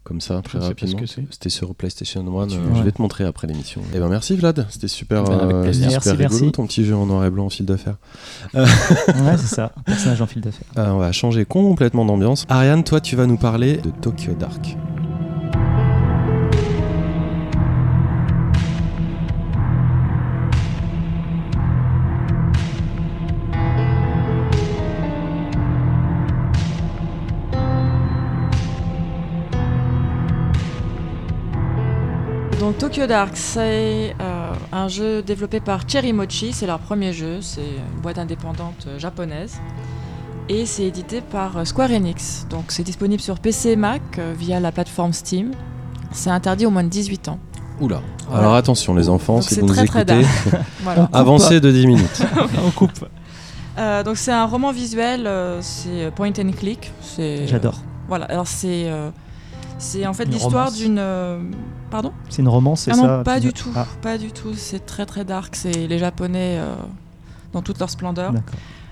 comme ça, très rapidement. C'était sur PlayStation 1. Tu- euh, Ouais. Je vais te montrer après l'émission. Et ben merci Vlad, c'était super, Ben, avec euh, Merci, super rigolo merci. ton petit jeu en noir et blanc en fil de fer. Ouais, c'est ça. Personnage en fil d'affaires. Euh, on va changer complètement d'ambiance. Ariane, toi, tu vas nous parler de Tokyo Dark. Tokyo Dark, c'est euh, un jeu développé par Cherry Mochi, c'est leur premier jeu, c'est une boîte indépendante euh, japonaise. Et c'est édité par euh, Square Enix. Donc c'est disponible sur PC et Mac euh, via la plateforme Steam. C'est interdit au moins de 18 ans. Oula. Voilà. Alors attention les enfants, Donc si c'est vous nous très, très écoutez, Voilà. avancez de 10 minutes. On coupe. Euh, donc c'est un roman visuel, euh, c'est point and click. J'adore. Voilà, alors c'est euh, c'est en fait l'histoire d'une euh, pardon C'est une romance, c'est Ah ça non, pas du tout, Ah, pas du tout. C'est très très dark. C'est les Japonais euh, dans toute leur splendeur.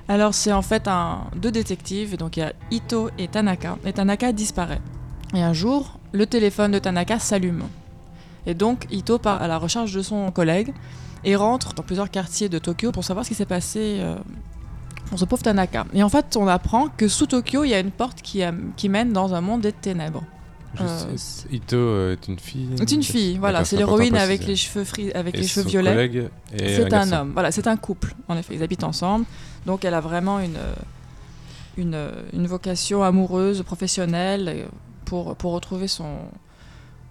Alors c'est en fait un deux détectives. Donc il y a Ito et Tanaka. Et Tanaka disparaît. Et un jour, le téléphone de Tanaka s'allume. Et donc Ito part à la recherche de son collègue et rentre dans plusieurs quartiers de Tokyo pour savoir ce qui s'est passé euh, pour ce pauvre Tanaka. Et en fait, on apprend que sous Tokyo, il y a une porte qui, qui mène dans un monde des ténèbres. Euh, Ito euh, est une fille. C'est une fille, voilà, c'est l'héroïne avec les cheveux fris, avec Et les cheveux violets. C'est un garçon. homme, voilà, c'est un couple, en effet, ils habitent ensemble. Donc elle a vraiment une, une, une vocation amoureuse, professionnelle, pour, pour retrouver son,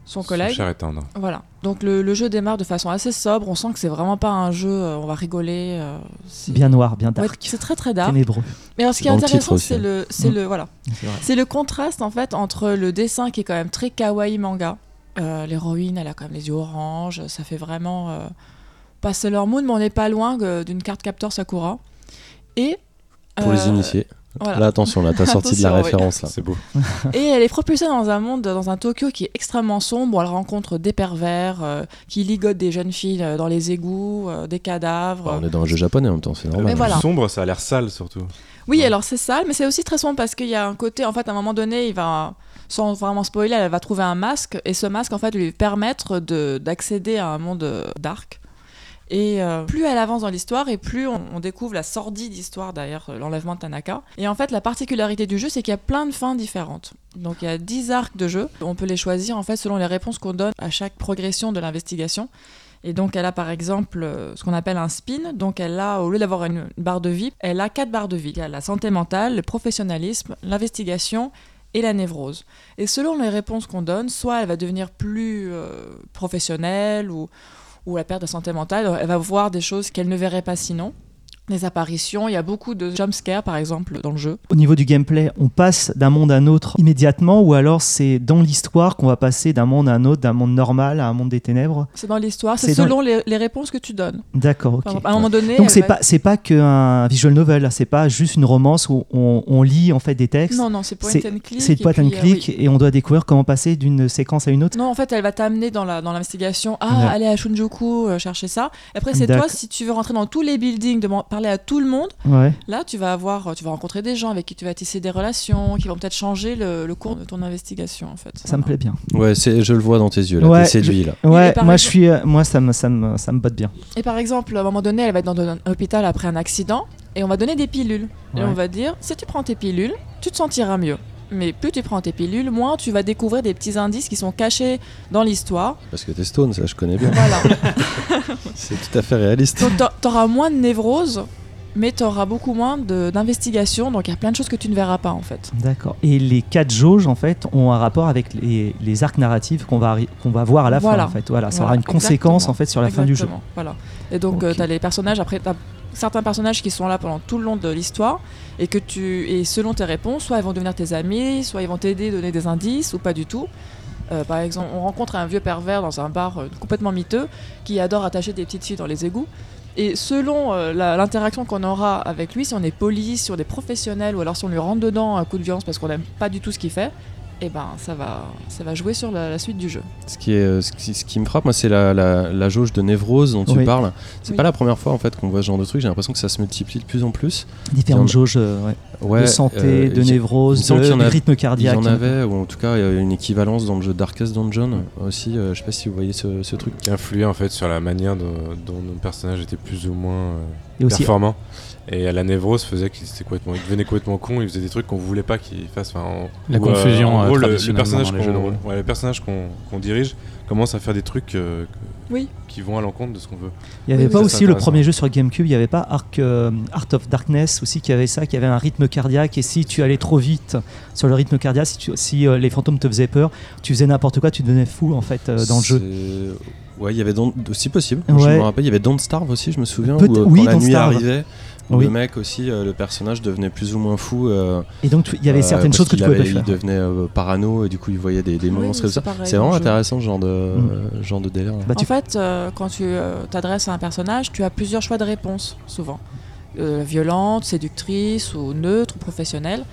son collègue. cher et tendre. Voilà. Donc le, le jeu démarre de façon assez sobre. On sent que c'est vraiment pas un jeu, euh, on va rigoler. euh, c'est- Bien noir, bien Ouais, dark, c'est très très dark. ténébreux. Mais alors ce qui est intéressant, c'est le, c'est Mm. le, voilà, C'est le contraste en fait entre le dessin qui est quand même très kawaii manga. Euh, L'héroïne, elle a quand même les yeux orange. Ça fait vraiment euh, pas Sailor Moon, mais on n'est pas loin d'une carte capteur Sakura. Et Pour les initiés. Voilà. Là, attention, là, t'as sorti de la référence là. C'est beau. Et elle est propulsée dans un monde, dans un Tokyo qui est extrêmement sombre, où elle rencontre des pervers euh, qui ligotent des jeunes filles euh, dans les égouts, euh, des cadavres. Bah, on est dans un jeu japonais en même temps, c'est normal. Mais voilà. Sombre, ça a l'air sale surtout. Oui, Ouais. alors c'est sale, mais c'est aussi très sombre parce qu'il y a un côté, en fait, à un moment donné, il va, sans vraiment spoiler, elle va trouver un masque, et ce masque, en fait, lui permettre de- d'accéder à un monde dark. Et euh, plus elle avance dans l'histoire, et plus on, découvre la sordide histoire derrière euh, l'enlèvement de Tanaka. Et en fait, la particularité du jeu, c'est qu'il y a plein de fins différentes. Donc il y a 10 arcs de jeu. On peut les choisir, en fait, selon les réponses qu'on donne à chaque progression de l'investigation. Et donc elle a par exemple euh, ce qu'on appelle un spin. Donc elle a, au lieu d'avoir une, barre de vie, elle a quatre barres de vie. Il y a la santé mentale, le professionnalisme, l'investigation et la névrose. Et selon les réponses qu'on donne, soit elle va devenir plus professionnelle ou, ou elle perd de santé mentale, elle va voir des choses qu'elle ne verrait pas sinon. Des apparitions, il y a beaucoup de jumpscares par exemple dans le jeu. Au niveau du gameplay, on passe d'un monde à un autre immédiatement ou alors c'est dans l'histoire qu'on va passer d'un monde à un autre, d'un monde normal à un monde des ténèbres? C'est dans l'histoire, c'est selon les, les réponses que tu donnes. D'accord, ok. Exemple, à un moment donné, Donc c'est va- pas c'est pas qu'un visual novel, là, c'est pas juste une romance où on, on lit en fait des textes. Non, non, c'est point and click. c'est point and euh, click oui. et on doit découvrir comment passer d'une séquence à une autre. Non, en fait, elle va t'amener dans la dans l'investigation. Ah, Ouais. allez à Shunjuku euh, chercher ça. Après, c'est toi si tu veux rentrer dans tous les buildings, de parler à tout le monde. Ouais. Là, tu vas avoir, tu vas rencontrer des gens avec qui tu vas tisser des relations, qui vont peut-être changer le, le cours de ton investigation, en fait. Ça me plaît bien. Ouais, c'est, je le vois dans tes yeux là, Ouais, t'es séduit là. Ouais, moi exemple- je suis, euh, moi ça me, ça me, ça me botte bien. Et par exemple, à un moment donné, elle va être dans un hôpital après un accident, et on va donner des pilules. Et on va dire, si tu prends tes pilules, tu te sentiras mieux. Mais plus tu prends tes pilules, moins tu vas découvrir des petits indices qui sont cachés dans l'histoire. Parce que t'es stone, ça je connais bien. Voilà. c'est tout à fait réaliste. Donc t'a- t'auras moins de névrose, mais t'auras beaucoup moins de- d'investigation. Donc il y a plein de choses que tu ne verras pas en fait. D'accord. Et les quatre jauges en fait ont un rapport avec les, les arcs narratifs qu'on va, qu'on va voir à la Voilà. fin en fait. Voilà, ça Voilà, aura une conséquence exactement. en fait sur la fin du jeu. Exactement, Voilà. Et donc Ok. tu as les personnages, après certains personnages qui sont là pendant tout le long de l'histoire et que tu et selon tes réponses, soit ils vont devenir tes amis, soit ils vont t'aider, donner des indices ou pas du tout. Euh, par exemple, on rencontre un vieux pervers dans un bar euh, complètement miteux qui adore attacher des petites filles dans les égouts. Et selon euh, l'interaction qu'on aura avec lui, si on est poli, si on est professionnel, ou alors si on lui rentre dedans un coup de violence parce qu'on n'aime pas du tout ce qu'il fait, et ben ça va, ça va jouer sur la, la suite du jeu. Ce qui, est, euh, ce, qui, ce qui me frappe, moi, c'est la, la, la jauge de névrose dont tu parles. C'est Oui. pas la première fois en fait qu'on voit ce genre de truc. J'ai l'impression que ça se multiplie de plus en plus. Différentes en- jauges euh, ouais. Ouais, de santé, euh, de névrose, de, rythme Il y cardiaque. en avait, ou en tout cas, il y a une équivalence dans le jeu Darkest Dungeon aussi. euh, je sais pas si vous voyez ce, ce truc. Qui influait en fait sur la manière dont, dont nos personnages étaient plus ou moins euh, Et aussi, performants. Et la névrose faisait qu'il complètement, il devenait complètement con, il faisait des trucs qu'on voulait pas qu'il fasse. Enfin, en- La ou, confusion, en euh, gros, le, le personnage qu'on rôle. ouais, le personnage qu'on qu'on dirige commence à faire des trucs euh, que- Oui. qui vont à l'encontre de ce qu'on veut. il n'y avait oui, pas ça, aussi le premier jeu sur GameCube, il n'y avait pas Arc, euh, Art of Darkness aussi qui avait ça, qui avait un rythme cardiaque et si tu allais trop vite sur le rythme cardiaque, si, tu- si euh, les fantômes te faisaient peur, tu faisais n'importe quoi, tu devenais fou en fait euh, dans le jeu. Ouais, il y avait Don't- aussi possible. Je me rappelle, il y avait Don't Starve aussi, je me souviens. Peut- où, euh, oui, quand la Don't nuit Starve. arrivait, Oui. le mec aussi, euh, le personnage devenait plus ou moins fou. euh, Et donc tu- il y avait euh, certaines choses que tu pouvais avait- pas Il faire. devenait euh, parano et du coup il voyait des, des Oui, monstres comme c'est vraiment intéressant ce genre de, Mm. euh, genre de délire. Bah, en tu- fait, euh, quand tu euh, t'adresses à un personnage, tu as plusieurs choix de réponse, souvent. Euh, violente, séductrice, ou neutre, ou professionnelle.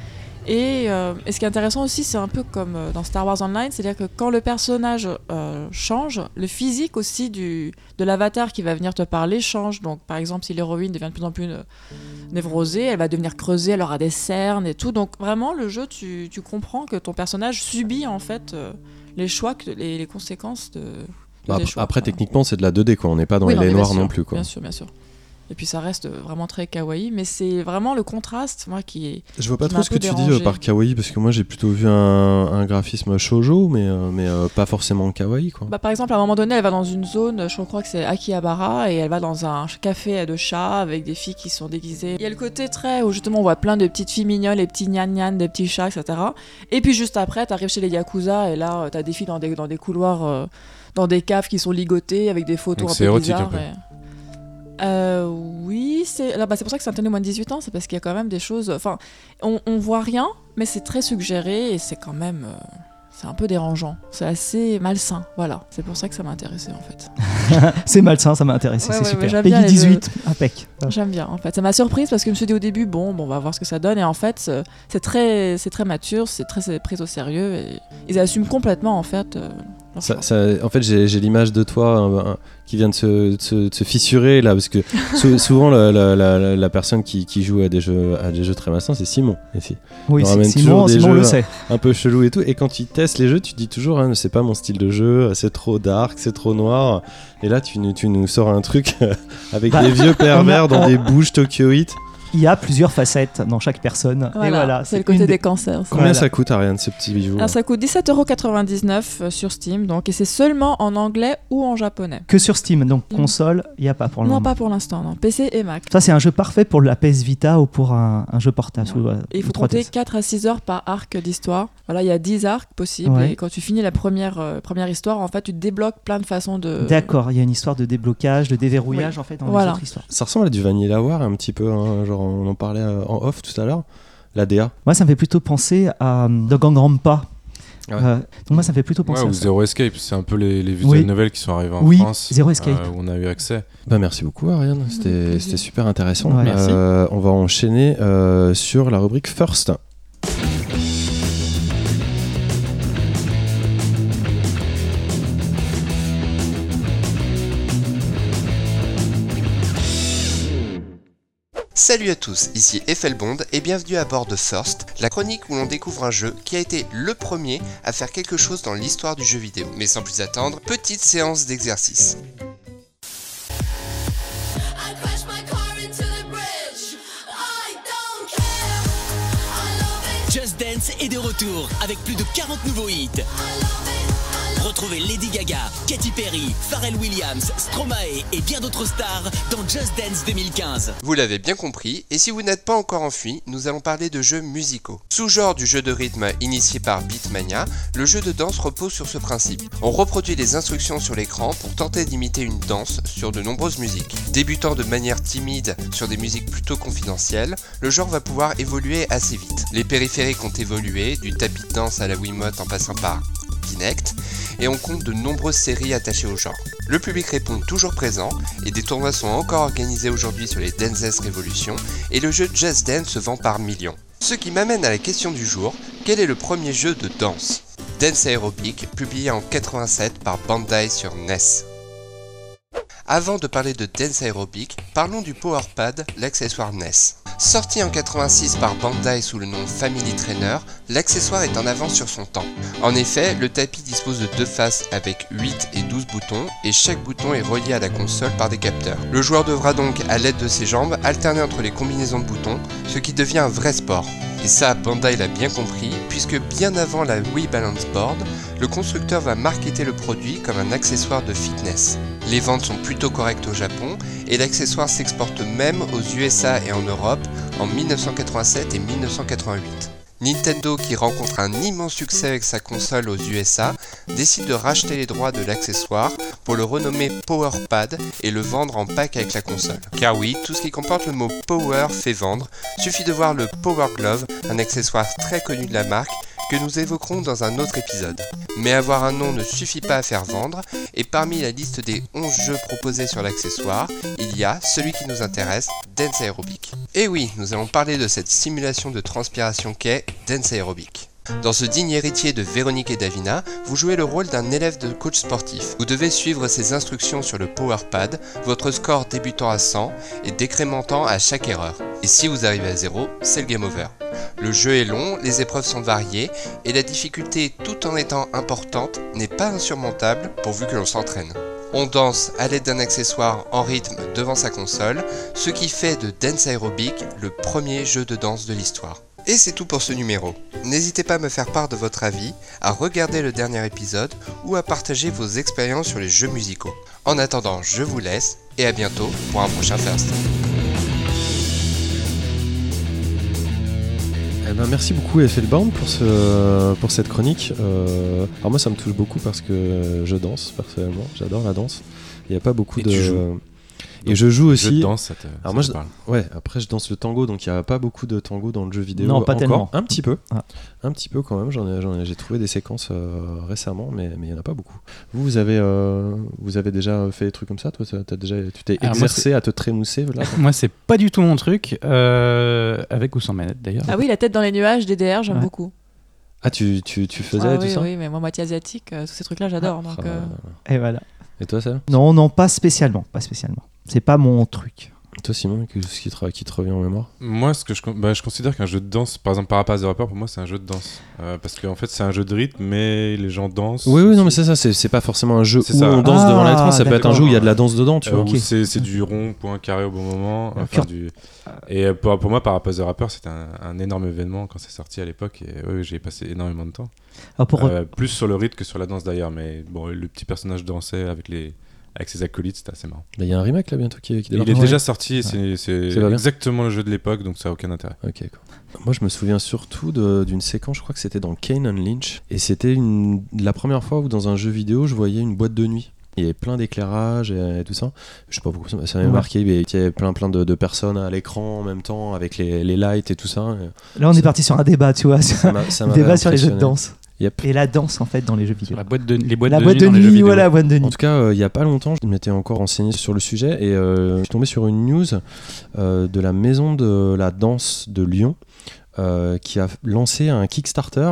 Et, euh, et ce qui est intéressant aussi, c'est un peu comme euh, dans Star Wars Online, c'est-à-dire que quand le personnage euh, change, le physique aussi du, de l'avatar qui va venir te parler change. Donc par exemple, si l'héroïne devient de plus en plus névrosée, elle va devenir creusée, elle aura des cernes et tout. Donc vraiment, le jeu, tu, tu comprends que ton personnage subit en fait euh, les choix, que, les, les conséquences de, de Bah, après, choix, après, quoi. techniquement c'est de la 2D quoi. On n'est pas dans Oui, les non, noirs sûr, non plus quoi. Bien sûr, bien sûr. Et puis ça reste vraiment très kawaii, mais c'est vraiment le contraste, moi, qui est. Je vois pas trop ce que tu dis euh, par kawaii parce que moi j'ai plutôt vu un, un graphisme shoujo mais, euh, mais euh, pas forcément kawaii quoi. Bah, par exemple, à un moment donné, elle va dans une zone, je crois que c'est Akihabara, et elle va dans un café de chats avec des filles qui sont déguisées. Il y a le côté très où justement on voit plein de petites filles mignonnes, les petits gnan gnan, des petits chats, etc. Et puis juste après, t'arrives chez les Yakuza, et là, t'as des filles dans des, dans des couloirs, euh, dans des caves qui sont ligotées avec des photos Donc un peu érotique, bizarres. un peu. et- Euh, oui, c'est bah, c'est pour ça que c'est interdit aux moins de 18 ans, c'est parce qu'il y a quand même des choses. Enfin, on, on voit rien, mais c'est très suggéré et c'est quand même. euh, c'est un peu dérangeant. C'est assez malsain. Voilà. C'est pour ça que ça m'a intéressé en fait. C'est malsain, ça m'a intéressé, Ouais, c'est ouais, super. Peggy les 18, impec. J'aime bien en fait. Ça m'a surprise parce que je me suis dit au début, bon, bon on va voir ce que ça donne. Et en fait, c'est- c'est très, c'est très mature, c'est très pris au sérieux. Et ils assument complètement en fait. euh, Ça- ça- en fait, j'ai j'ai l'image de toi un- un- qui vient de se, de se- de se fissurer là, parce que sou- souvent la, la- la- la personne qui, qui joue à des jeux, à des jeux très malsains, c'est Simon ici. Oui, c'est- Simon, toujours des Simon jeux, le sait. Un peu chelou et tout. Et quand tu testes les jeux, tu te dis toujours, hein, c'est pas mon style de jeu, c'est trop dark, c'est trop noir. Et là, tu, nous- tu nous sors un truc avec Bah, des vieux pervers dans des bouges tokyoïtes. Il y a plusieurs facettes dans chaque personne. Voilà, et voilà, c'est le côté des cancers. ça. Combien Voilà. ça coûte, Ariane, ces petits bijoux Alors, ça coûte 17,99€ euh, sur Steam, donc, et c'est seulement en anglais ou en japonais. Que sur Steam, donc Mm. console, il n'y a pas pour le Non, moment. pas pour l'instant, non. PC et Mac. Ça, c'est un jeu parfait pour la PS Vita ou pour un, un jeu portable. Ouais. ou, euh, Et il faut ou 3DS. compter 4 à 6 heures par arc d'histoire. Voilà, il y a 10 arcs possibles. Ouais. Et quand tu finis la première, euh, première histoire, en fait, tu débloques plein de façons de. D'accord, il y a une histoire de déblocage, de déverrouillage en fait dans Voilà. les autres histoires. Ça ressemble à du Vanilla War un petit peu, hein, genre on en parlait euh, en off tout à l'heure. La DA. Moi, ça me fait plutôt penser à euh, The Gangramba. Ouais. Euh, donc moi, ça me fait plutôt penser Ouais, ou à ça. Zero Escape, c'est un peu les, les visual Oui. novels qui sont arrivés en Oui, France. Zero Escape. euh, où on a eu accès. Bah merci beaucoup Ariane, c'était super intéressant. Ouais. Merci. Euh, on va enchaîner euh, sur la rubrique First. Salut à tous, ici Effelbond et bienvenue à bord de First, la chronique où l'on découvre un jeu qui a été le premier à faire quelque chose dans l'histoire du jeu vidéo. Mais sans plus attendre, petite séance d'exercice. Just Dance est de retour avec plus de 40 nouveaux hits. Retrouvez Lady Gaga, Katy Perry, Pharrell Williams, Stromae et bien d'autres stars dans Just Dance 2015. Vous l'avez bien compris, et si vous n'êtes pas encore enfui, nous allons parler de jeux musicaux. Sous-genre du jeu de rythme initié par Beatmania, le jeu de danse repose sur ce principe. On reproduit les instructions sur l'écran pour tenter d'imiter une danse sur de nombreuses musiques. Débutant de manière timide sur des musiques plutôt confidentielles, le genre va pouvoir évoluer assez vite. Les périphériques ont évolué, du tapis de danse à la Wiimote en passant par Et on compte de nombreuses séries attachées au genre. Le public répond toujours présent, et des tournois sont encore organisés aujourd'hui sur les Dances Revolution, et le jeu Just Dance se vend par millions. Ce qui m'amène à la question du jour, quel est le premier jeu de danse? Dance Aerobic, publié en 87 par Bandai sur NES. Avant de parler de Dance Aerobic, parlons du PowerPad, l'accessoire NES. Sorti en 86 par Bandai sous le nom Family Trainer, l'accessoire est en avance sur son temps. En effet, le tapis dispose de deux faces avec 8 et 12 boutons et chaque bouton est relié à la console par des capteurs. Le joueur devra donc, à l'aide de ses jambes, alterner entre les combinaisons de boutons, ce qui devient un vrai sport. Et ça, Bandai l'a bien compris, puisque bien avant la Wii Balance Board, le constructeur va marketer le produit comme un accessoire de fitness. Les ventes sont plutôt correctes au Japon et l'accessoire s'exporte même aux USA et en Europe en 1987 et 1988. Nintendo, qui rencontre un immense succès avec sa console aux USA, décide de racheter les droits de l'accessoire pour le renommer PowerPad et le vendre en pack avec la console. Car oui, tout ce qui comporte le mot Power fait vendre, suffit de voir le Power Glove, un accessoire très connu de la marque que nous évoquerons dans un autre épisode. Mais avoir un nom ne suffit pas à faire vendre, et parmi la liste des 11 jeux proposés sur l'accessoire, il y a celui qui nous intéresse, Dance Aerobic. Et oui, nous allons parler de cette simulation de transpiration qu'est Dance Aerobic. Dans ce digne héritier de Véronique et Davina, vous jouez le rôle d'un élève de coach sportif. Vous devez suivre ses instructions sur le PowerPad, votre score débutant à 100 et décrémentant à chaque erreur. Et si vous arrivez à 0, c'est le game over. Le jeu est long, les épreuves sont variées, et la difficulté, tout en étant importante, n'est pas insurmontable pourvu que l'on s'entraîne. On danse à l'aide d'un accessoire en rythme devant sa console, ce qui fait de Dance Aerobic le premier jeu de danse de l'histoire. Et c'est tout pour ce numéro. N'hésitez pas à me faire part de votre avis, à regarder le dernier épisode ou à partager vos expériences sur les jeux musicaux. En attendant, je vous laisse et à bientôt pour un prochain First. Eh ben, merci beaucoup Effelbaum pour, ce, pour cette chronique. Euh, alors moi ça me touche beaucoup parce que je danse personnellement, j'adore la danse. Il n'y a pas beaucoup Et de... Et je joue aussi. Je danse, ça te, Alors ça moi, te je- parle. Ouais, après je danse le tango, donc il n'y a pas beaucoup de tango dans le jeu vidéo. Non, pas encore. tellement. Un petit peu. Ah. Un petit peu quand même. J'en ai, j'en ai- j'ai trouvé des séquences euh, récemment, mais mais il n'y en a pas beaucoup. Vous, vous avez, euh, vous avez déjà fait des trucs comme ça Toi, t'as- t'as déjà, tu t'es Alors moi, exercé à te trémousser là Moi, c'est pas du tout mon truc, euh, avec ou sans manette d'ailleurs. Ah oui, la tête dans les nuages, DDR, j'aime Ouais. beaucoup. Ah, tu, tu, tu faisais Ah tout oui, ça oui, mais moi, moitié asiatique, euh, tous ces trucs-là, j'adore. donc, Ah, euh, Et voilà. Toi, ça Non, non, pas spécialement. Pas spécialement. C'est pas mon truc. Toi, Simon, qu'est-ce qui te, qui te revient en mémoire? Moi, ce que je, bah, je considère qu'un jeu de danse, par exemple par rapport à The Rapper, pour moi, c'est un jeu de danse. Euh, parce qu'en fait, c'est un jeu de rythme, mais les gens dansent. Oui, oui, non, mais c'est ça. C'est pas forcément un jeu où ça. on danse Ah, devant l'écran. Ça peut être un jeu où il y a de la danse dedans, tu Euh, vois. où Ok. c'est c'est du rond, point carré au bon moment. Enfin, D'accord. du... Et euh, pour, pour moi, par rapport à The Rapper, c'était un, un énorme événement quand c'est sorti à l'époque. Et oui, j'ai passé énormément de temps. Pour Euh, plus sur le rythme que sur la danse d'ailleurs. Mais bon, le petit personnage dansait avec, les... avec ses acolytes, c'était assez marrant. Bah, Il y a un remake là bientôt qui, qui Il débarque. est Ouais. déjà sorti et c'est exactement le jeu de l'époque, donc ça a aucun intérêt. Ok. Moi, je me souviens surtout de- d'une séquence, je crois que c'était dans Kane and Lynch. Et c'était une- la première fois où, dans un jeu vidéo, je voyais une boîte de nuit. Il y avait plein d'éclairage et, et tout ça. Je sais pas pourquoi ça, ça m'avait Ouais. marqué. mais Il y avait plein, plein de, de personnes à l'écran en même temps, avec les, les lights et tout ça. Et là, on ça- est parti sur un débat, tu vois, ça un m'a- débat sur les jeux de danse Yep. et la danse en fait dans les jeux vidéo. la boîte de, les boîtes La de boîte nuit de nuit, voilà, boîte de nuit. En tout cas, euh, il y a pas longtemps, je m'étais encore renseigné sur le sujet et euh, je suis tombé sur une news euh, de la maison de la danse de Lyon euh, qui a lancé un Kickstarter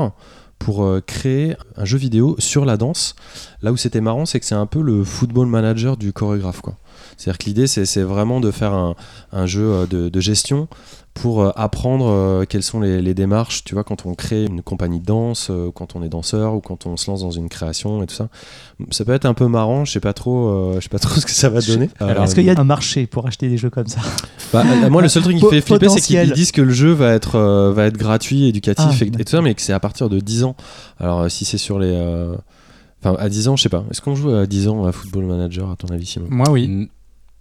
pour euh, créer un jeu vidéo sur la danse. Là où c'était marrant, c'est que c'est un peu le football manager du chorégraphe. quoi. C'est-à-dire que l'idée, c'est vraiment de faire un, un jeu euh, de, de gestion pour euh, apprendre euh, quelles sont les, les démarches, tu vois, quand on crée une compagnie de danse, quand on est danseur ou quand on se lance dans une création et tout ça. Ça peut être un peu marrant, je sais pas trop, je sais pas trop ce que ça va donner. Alors, Euh, est-ce qu'il y a un marché pour acheter des jeux comme ça? Bah, moi, le seul truc qui me fait flipper, c'est qu'ils disent que le jeu va être, va être gratuit, éducatif Ah, et, et tout ça, mais que c'est à partir de 10 ans. Alors, si c'est sur les. euh, Enfin, à 10 ans, je sais pas. Est-ce qu'on joue à 10 ans à Football Manager, à ton avis, Simon? Moi, oui. N-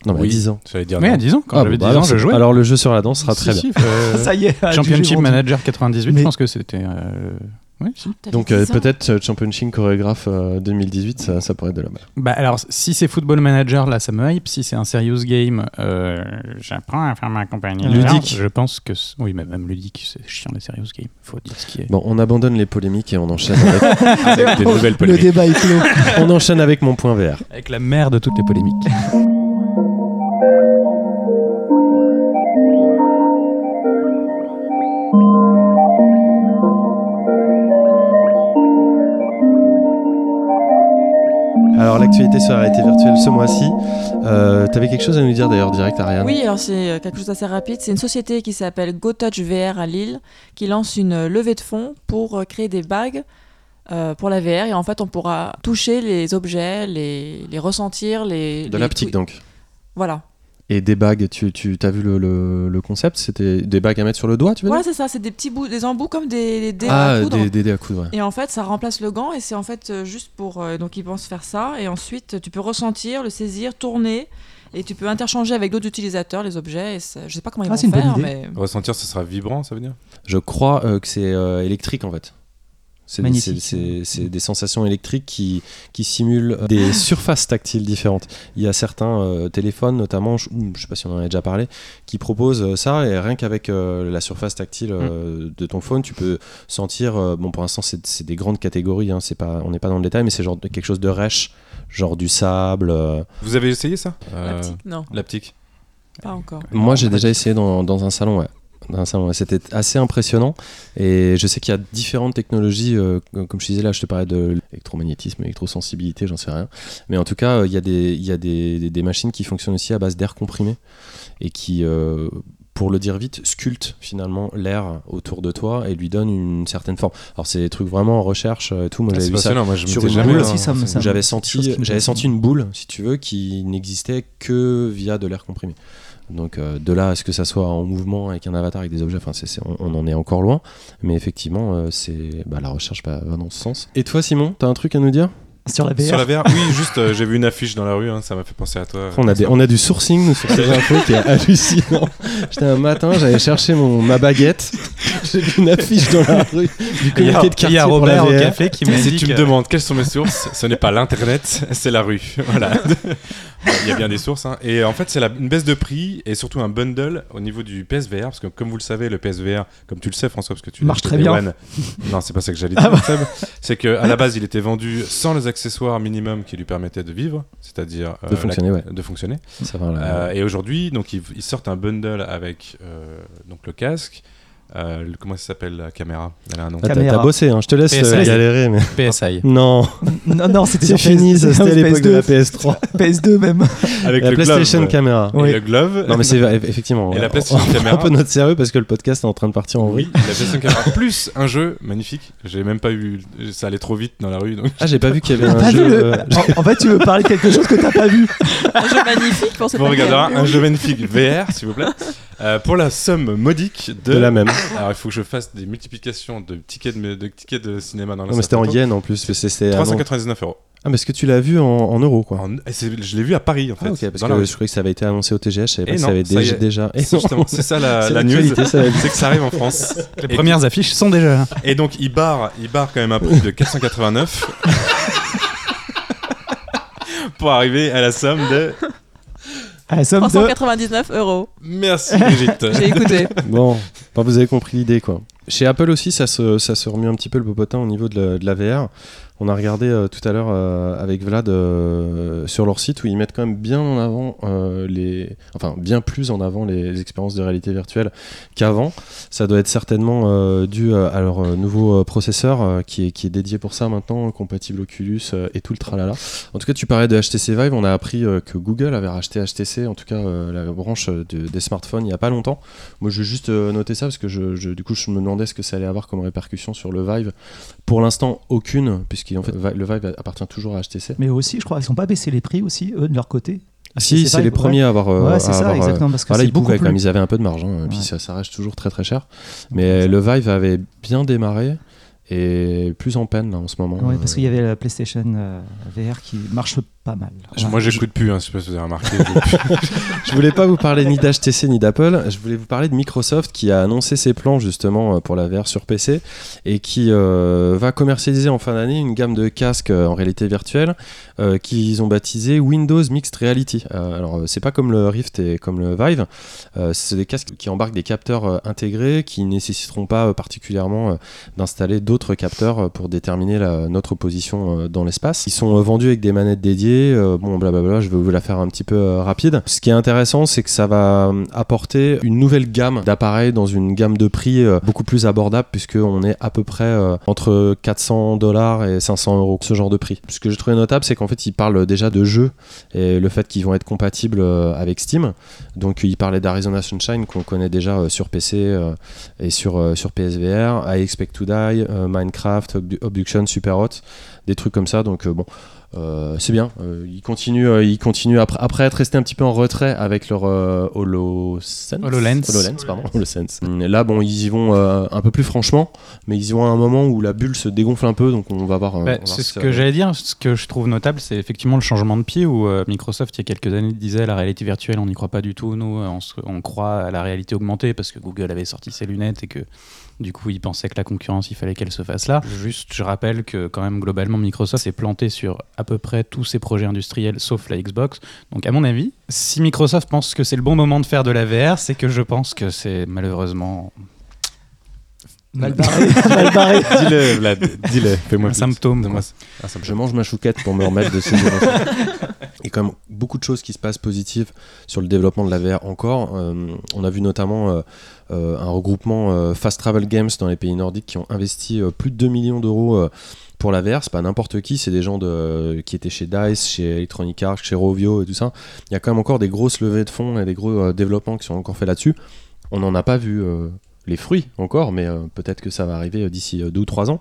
Non, mais à oui, 10 ans. J'allais dire Oui, non. à 10 ans. Quand Ah, j'avais bon, 10 bah alors, ans, je jouais. Alors, le jeu sur la danse sera Si, très bien. si, euh, Ça y est, Championship. Manager 98, Mais- je pense que c'était. euh, Oui, si. t'as Donc, euh, 10 ans peut-être euh, Championship Chorégraphe euh, 2018, ça, ça pourrait être de la balle. Bah alors, si c'est Football Manager, là, ça me hype. Si c'est un serious game, euh, j'apprends à faire ma compagnie. Ludique. Je pense que. Oui, mais même ludique, c'est chiant les serious games. Faut dire ce qui est. Bon, on abandonne les polémiques et on enchaîne avec, Avec des nouvelles Le polémiques. débat est clos. on enchaîne avec mon point VR. Avec la mère de toutes les polémiques. Alors, l'actualité sur la réalité virtuelle ce mois-ci. Euh, T'avais quelque chose à nous dire d'ailleurs, direct, Ariane Oui, alors c'est euh, quelque chose d'assez rapide. C'est une société qui s'appelle GoTouch VR à Lille qui lance une euh, levée de fonds pour euh, créer des bagues euh, pour la VR. Et en fait, on pourra toucher les objets, les, les ressentir, les. De l'aptique, donc. Voilà. Et des bagues, tu, tu as vu le, le, le concept? C'était des bagues à mettre sur le doigt, tu veux dire? c'est ça. C'est des petits bouts, des embouts comme des, des dés Ah, à coudre. des, des dés à coudre, ouais. Et en fait, ça remplace le gant et c'est en fait euh, juste pour. euh, donc, ils pensent faire ça. Et ensuite, tu peux ressentir, le saisir, tourner. Et tu peux interchanger avec d'autres utilisateurs les objets. Et ça- je sais pas comment ils Ah, c'est vont une bonne faire, idée. mais. Ressentir, ce sera vibrant, ça veut dire? Je crois euh, que c'est euh, électrique en fait. C'est des, sensations électriques qui, qui simulent des surfaces tactiles différentes. Il y a certains euh, téléphones, notamment, je ne sais pas si on en a déjà parlé, qui proposent euh, ça et rien qu'avec euh, la surface tactile euh, de ton phone, tu peux sentir. euh, bon, pour l'instant, c'est des grandes catégories. hein, pas, on n'est pas dans le détail, mais c'est genre quelque chose de rêche, genre du sable. euh. Vous avez essayé ça? Euh, L'aptique, non, L'aptique. pas encore. Moi, j'ai déjà essayé dans, dans un salon, ouais. C'était assez impressionnant. Et je sais qu'il y a différentes technologies, euh, comme je disais là, je te parlais de l'électromagnétisme, l'électrosensibilité, j'en sais rien. Mais en tout cas, euh, il y a, des, il y a des, des- des machines qui fonctionnent aussi à base d'air comprimé et qui euh, pour le dire vite, sculpte finalement l'air autour de toi et lui donne une certaine forme. Alors c'est des trucs vraiment en recherche et tout. Moi Ah, j'avais vu ça passionnant, moi je sur une jamais boule aussi, ça me- c'est- ça me- j'avais senti une boule, si tu veux, qui n'existait que via de l'air comprimé. Donc euh, de là à ce que ça soit en mouvement avec un avatar avec des objets, enfin on, en est encore loin, mais effectivement euh, c'est bah, la recherche va, va dans ce sens. Et toi Simon, t'as un truc à nous dire? Sur la VR. Sur la VR, oui, juste euh, j'ai vu une affiche dans la rue, hein, ça m'a fait penser à toi. on a, des, on a du sourcing nous, sur ces infos qui est hallucinant. J'étais un matin, j'allais chercher mon, ma baguette, j'ai vu une affiche dans la rue du Il y a, comité de il y quartier a Robert au café qui m'a Si tu me demandes quelles sont mes sources, ce n'est pas l'internet, c'est la rue. Voilà. Il y a bien des sources. hein. Et en fait, c'est une baisse de prix et surtout un bundle au niveau du PSVR. Parce que, comme vous le savez, le PSVR, comme tu le sais, François, parce que tu Marche très bien. One. Non, c'est pas ça que j'allais dire. Seb. C'est qu'à la base, il était vendu sans les accessoires minimum qui lui permettaient de vivre, c'est-à-dire euh, De fonctionner, ouais. de fonctionner. Ça va, là. Euh, et aujourd'hui, donc ils, ils sortent un bundle avec euh, donc le casque. Euh, le- comment ça s'appelle la caméra? Elle a un nom. Ah, t'as, caméra. t'as bossé, hein, je te laisse PSI. euh, galérer, mais PSI. non, Non, non, c'était fini, c'était à l'époque de la PS2, PS3. PS2 même. Avec La le PlayStation glove, Camera. et Oui. le glove. Non mais c'est effectivement. Et ouais. la PlayStation on Camera. un peu notre sérieux parce que le podcast est en train de partir en Oui, vrille. la PlayStation Camera plus un jeu magnifique. J'ai même pas eu, ça allait trop vite dans la rue. Donc Ah j'ai pas vu qu'il y avait un pas vu jeu. le- euh, en, en fait, tu veux parler de quelque chose que t'as pas vu. Un jeu magnifique pour cette vous regardera un jeu magnifique VR, s'il vous plaît, euh, pour la somme modique de. de la même. Alors il faut que je fasse des multiplications de tickets de, de tickets de cinéma dans la Non mais c'était en photo. yen en plus. parce que c'était avant. 399 euros. Ah mais est-ce que tu l'as vu en, en euros quoi En- c'est- Je l'ai vu à Paris en fait. Ah ok parce la que je croyais que ça avait été annoncé au TGH. Je savais pas Et que ça avait ça déjà. déjà... Et C'est non. justement- c'est ça la, C'est la news, c'est que ça arrive en France. Les Et- premières affiches sont déjà là. Et donc il barre, il barre quand même un prix de 489 pour arriver à la somme de. À la somme de. 399 euros. Merci Brigitte. J'ai écouté. Bon, enfin, vous avez compris l'idée quoi. Chez Apple aussi, ça se, ça se remue un petit peu le popotin au niveau de la, de la VR. On a regardé euh, tout à l'heure euh, avec Vlad euh, sur leur site où ils mettent quand même bien en avant les, enfin bien plus en avant les, expériences de réalité virtuelle qu'avant. Ça doit être certainement dû à, leur nouveau processeur qui, est, qui est dédié pour ça maintenant, compatible Oculus et tout le tralala. En tout cas, tu parlais de HTC Vive, on a appris que Google avait racheté HTC, en tout cas la branche de- des smartphones, il n'y a pas longtemps. Moi, je vais juste noter ça parce que je, je- du coup, je me demandais ce que ça allait avoir comme répercussion sur le Vive. Pour l'instant, aucune, puisqu'en fait, Vi- le Vive appartient toujours à HTC. Mais aussi, je crois, ils n'ont pas baissé les prix aussi, eux, de leur côté? Si, c'est les premiers à avoir. euh, Ouais, c'est ça, euh, exactement. Parce que ils pouvaient quand même, ils avaient un peu de marge, hein, et puis ça, ça reste toujours très très cher. Mais le Vive avait bien démarré et plus en peine là, en ce moment. Ouais, parce Euh, qu'il y avait la PlayStation euh, VR qui marche pas mal. Moi j'écoute plus, hein, je sais pas si vous avez remarqué. Je voulais pas vous parler ni d'HTC ni d'Apple, je voulais vous parler de Microsoft qui a annoncé ses plans justement euh, pour la VR sur PC et qui euh, va commercialiser en fin d'année une gamme de casques euh, en réalité virtuelle euh, qu'ils ont baptisé Windows Mixed Reality. Euh, alors c'est pas comme le Rift et comme le Vive, euh, c'est des casques qui embarquent des capteurs euh, intégrés qui nécessiteront pas euh, particulièrement euh, d'installer d'autres capteurs euh, pour déterminer la- notre position euh, dans l'espace. Ils sont euh, vendus avec des manettes dédiées, euh, bon blablabla, je vais vous la faire un petit peu euh, rapide. Ce qui est intéressant, c'est que ça va euh, apporter une nouvelle gamme d'appareils dans une gamme de prix beaucoup plus abordable puisqu'on est à peu près entre 400 dollars et 500 euros, ce genre de prix. Ce que j'ai trouvé notable, c'est qu'en fait, ils parlent déjà de jeux et le fait qu'ils vont être compatibles avec Steam. Donc, ils parlaient d'Arizona Sunshine qu'on connaît déjà sur PC et sur, PSVR, I Expect to Die, Minecraft, Obdu- Obduction, Superhot, des trucs comme ça. Donc, bon. Euh, c'est bien, Euh, ils continuent, euh, ils continuent après, après être restés un petit peu en retrait avec leur HoloSense. HoloLens. HoloLens, pardon, HoloSense. Hum, Là, bon, ils y vont un peu plus franchement, mais ils y vont à un moment où la bulle se dégonfle un peu, donc on va voir. Bah, c'est ce que j'allais dire. Ce que je trouve notable, c'est effectivement le changement de pied où Microsoft, il y a quelques années, disait la réalité virtuelle, on n'y croit pas du tout. Nous, on, se- on croit à la réalité augmentée parce que Google avait sorti ses lunettes et que du coup, ils pensaient que la concurrence, il fallait qu'elle se fasse là. Juste, je rappelle que quand même, globalement, Microsoft s'est planté sur à peu près tous ses projets industriels sauf la Xbox. Donc, à mon avis, si Microsoft pense que c'est le bon moment de faire de la VR, c'est que je pense que c'est malheureusement Mal barré. mal barré. dis-le, Vlad, dis-le, fais-moi un symptôme. Ça. Un symptôme. Je mange ma chouquette pour me remettre de ces émotions. Il y a quand même beaucoup de choses qui se passent positives sur le développement de la VR encore. Euh, on a vu notamment euh, euh, un regroupement euh, Fast Travel Games dans les pays nordiques qui ont investi euh, plus de 2 millions d'euros euh, pour la VR. C'est pas n'importe qui, c'est des gens de, qui étaient chez DICE, chez Electronic Arts, chez Rovio et tout ça. Il y a quand même encore des grosses levées de fonds et des gros euh, développements qui sont encore faits là-dessus. On n'en a pas vu euh, les fruits encore, mais euh, peut-être que ça va arriver euh, d'ici euh, deux ou trois ans.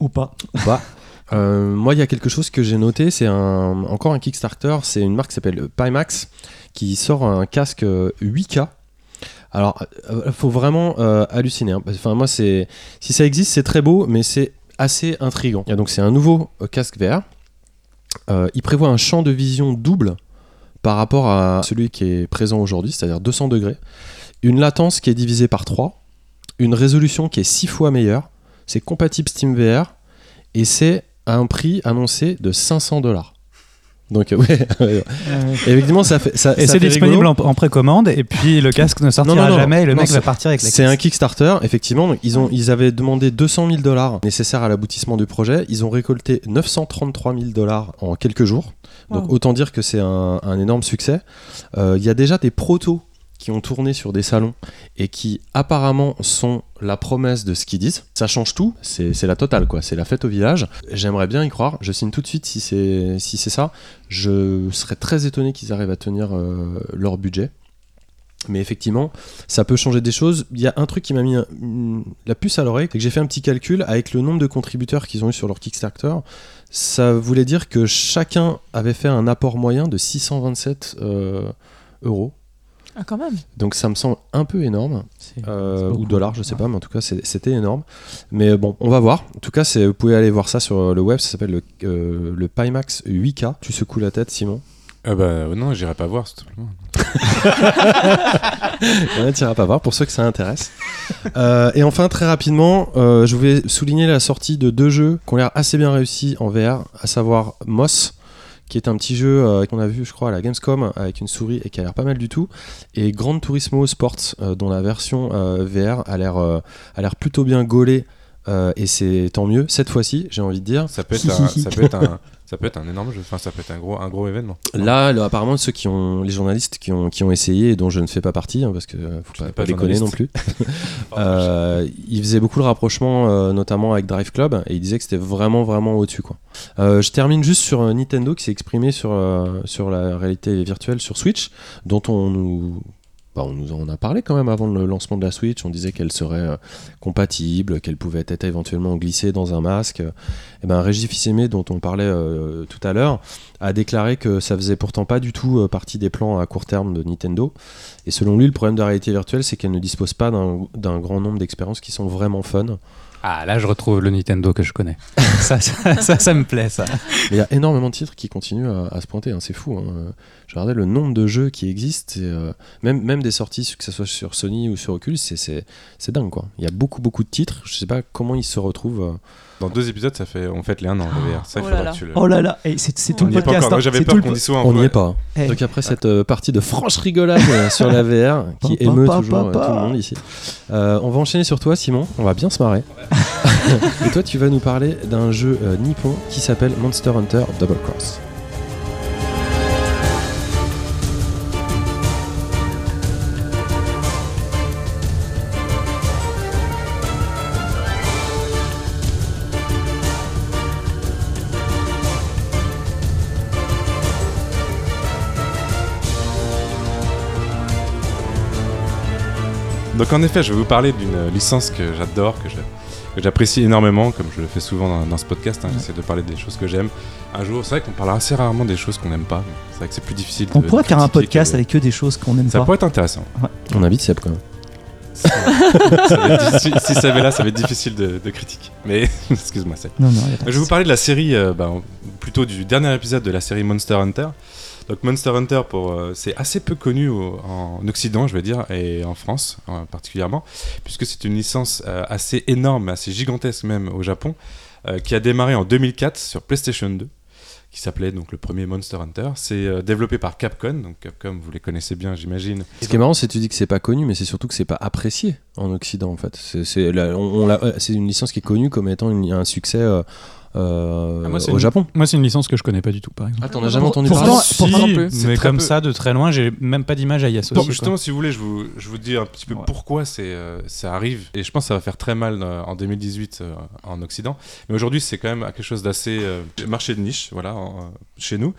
Ou pas. ou pas. Euh, moi, il y a quelque chose que j'ai noté, c'est un, encore un Kickstarter, c'est une marque qui s'appelle Pimax qui sort un casque euh, 8K. Alors, il faut vraiment euh, halluciner. hein. Enfin, moi, c'est si ça existe, c'est très beau, mais c'est assez intrigant. Et donc, c'est un nouveau euh, casque VR. Euh, il prévoit un champ de vision double par rapport à celui qui est présent aujourd'hui, c'est-à-dire 200 degrés. Une latence qui est divisée par 3, une résolution qui est 6 fois meilleure. C'est compatible SteamVR et c'est à un prix annoncé de 500 dollars. Donc euh, ouais, effectivement ça fait ça, Et c'est disponible en, en précommande, et puis le casque ne sortira Non, non, non, jamais, et le mec va partir avec C'est un Kickstarter, effectivement. Ils, ont, ils avaient demandé 200 000 dollars nécessaires à l'aboutissement du projet. Ils ont récolté 933 000 dollars en quelques jours. Donc Wow. autant dire que c'est un, un énorme succès. Euh, Il y a déjà des protos qui ont tourné sur des salons et qui apparemment sont la promesse de ce qu'ils disent. Ça change tout, c'est la totale quoi, c'est la fête au village. J'aimerais bien y croire, je signe tout de suite si c'est si ça. Je serais très étonné qu'ils arrivent à tenir euh, leur budget. Mais effectivement, ça peut changer des choses. Il y a un truc qui m'a mis la puce à l'oreille, c'est que j'ai fait un petit calcul avec le nombre de contributeurs qu'ils ont eu sur leur Kickstarter. Ça voulait dire que chacun avait fait un apport moyen de 627 euh, euros. Ah, quand même. Donc ça me semble un peu énorme, C'est- euh, c'est ou dollars, je sais pas, mais en tout cas c'est- c'était énorme. Mais bon, on va voir. En tout cas, c'est- vous pouvez aller voir ça sur le web, ça s'appelle le, euh, le Pimax 8K. Tu secoues la tête, Simon Ah bah non, j'irai pas voir, tout simplement. Ouais, tu iras pas voir pour ceux que ça intéresse. Euh, et enfin, très rapidement, euh, je voulais souligner la sortie de deux jeux qui ont l'air assez bien réussis en VR, à savoir Moss, qui est un petit jeu euh, qu'on a vu, je crois, à la Gamescom avec une souris et qui a l'air pas mal du tout, et Gran Turismo Sports, euh, dont la version euh, VR a l'air a l'air plutôt bien gaulée. et c'est tant mieux cette fois-ci, j'ai envie de dire. Ça peut être un, ça peut être un, ça peut être un énorme jeu. Enfin, ça peut être un gros, un gros événement. Là, là, apparemment, ceux qui ont, les journalistes qui ont, qui ont essayé et dont je ne fais pas partie, hein, parce que faut pas, déconner non plus. Euh, il faisait beaucoup le rapprochement, euh, notamment avec Drive Club, et il disait que c'était vraiment, vraiment au-dessus. Quoi. Euh, je termine juste sur euh, Nintendo qui s'est exprimé sur, sur la réalité virtuelle sur Switch, dont on nous. Bah, on nous en a parlé quand même avant le lancement de la Switch. On disait qu'elle serait euh, compatible, qu'elle pouvait être éventuellement glissée dans un masque. Et ben, Régis Fils-Aimé, dont on parlait euh, tout à l'heure, a déclaré que ça faisait pourtant pas du tout euh, partie des plans à court terme de Nintendo. Et selon lui, le problème de la réalité virtuelle, c'est qu'elle ne dispose pas d'un grand nombre d'expériences qui sont vraiment fun. Ah, là, je retrouve le Nintendo que je connais. ça, ça, me plaît, ça. Il y a énormément de titres qui continuent à, se pointer, hein, c'est fou. Hein. Je regardais le nombre de jeux qui existent, euh, même, même des sorties, que ce soit sur Sony ou sur Oculus, c'est- dingue quoi. Il y a beaucoup beaucoup de titres, je sais pas comment ils se retrouvent. euh. Dans deux épisodes, ça fait, on fête les un an de VR. Ça, il Oh là que tu le. Oh là là, et c'est tout on le podcast. hein. J'avais peur qu'on dise souvent. On n'y est pas. hein. Eh. Donc après cette euh, partie de franche rigolade euh, sur la VR qui émeut toujours euh, tout le monde ici, euh, on va enchaîner sur toi Simon, on va bien se marrer. Et toi tu vas nous parler d'un jeu euh, nippon qui s'appelle Monster Hunter Double Cross. Donc en effet, je vais vous parler d'une licence que j'adore, que je- que j'apprécie énormément, comme je le fais souvent dans, dans ce podcast. hein, J'essaie de parler des choses que j'aime. Un jour, c'est vrai qu'on parle assez rarement des choses qu'on n'aime pas. C'est vrai que c'est plus difficile. On de- pourrait de faire un podcast que avec que des choses qu'on n'aime Ça pas. pourrait être intéressant. On invite Seb quand même. Ça si ça avait là, ça va être difficile de, de critiquer. Mais excuse-moi, c'est. Non, non, a Je vais vous parler de la série, euh, bah, plutôt du dernier épisode de la série Monster Hunter. Donc Monster Hunter, euh, c'est assez peu connu en Occident, je veux dire, et en France euh, particulièrement, puisque c'est une licence euh, assez énorme, assez gigantesque même au Japon, qui a démarré en 2004 sur PlayStation 2, qui s'appelait donc le premier Monster Hunter. C'est développé par Capcom, donc Capcom, vous les connaissez bien, j'imagine. Ce qui est marrant, c'est que tu dis que c'est pas connu, mais c'est surtout que c'est pas apprécié en Occident en fait. C'est une licence qui est connue comme étant un succès euh, Ah, moi, c'est au une- Japon. Moi, c'est une licence que je connais pas du tout, par exemple. Ah, t'en as jamais entendu pourtant- parler si, pourtant. C'est mais comme peu. ça, de très loin, j'ai même pas d'image à y Bon, associer. justement, si vous voulez, je vous, je vous dis un petit peu Ouais. pourquoi c'est, euh, ça arrive. Et je pense que ça va faire très mal euh, en 2018 euh, en Occident. Mais aujourd'hui, c'est quand même quelque chose d'assez euh, marché de niche, voilà, en- euh, chez nous.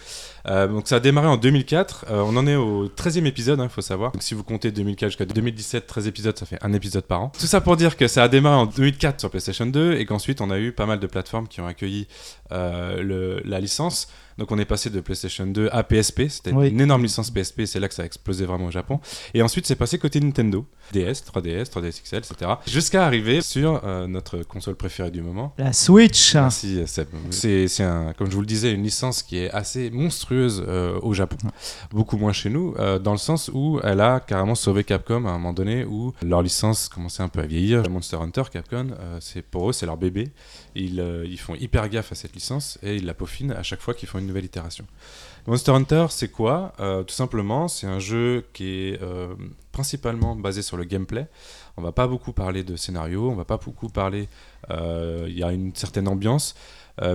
Euh, donc ça a démarré en 2004. Euh, on en est au 13e épisode, il faut savoir. Donc si vous comptez 2004 jusqu'à 2017, 13 épisodes, ça fait un épisode par an. Tout ça pour dire que ça a démarré en 2004 sur PlayStation 2 et qu'ensuite on a eu pas mal de plateformes qui ont accueilli euh, le- la licence. Donc on est passé de PlayStation 2 à PSP, c'était Oui. une énorme licence PSP, c'est là que ça a explosé vraiment au Japon. Et ensuite c'est passé côté Nintendo, DS, 3DS, 3DS XL, etc. Jusqu'à arriver sur euh, notre console préférée du moment. La Switch. Merci Seb. C'est, c'est un, comme je vous le disais, une licence qui est assez monstrueuse euh, au Japon, beaucoup moins chez nous, euh, dans le sens où elle a carrément sauvé Capcom à un moment donné où leur licence commençait un peu à vieillir. Monster Hunter, Capcom, c'est pour eux c'est leur bébé. Ils, euh, ils font hyper gaffe à cette licence et ils la peaufinent à chaque fois qu'ils font une nouvelle itération. Monster Hunter, c'est quoi? Euh, Tout simplement, c'est un jeu qui est euh, principalement basé sur le gameplay. On va pas beaucoup parler de scénario, on va pas beaucoup parler. Il y a une certaine ambiance,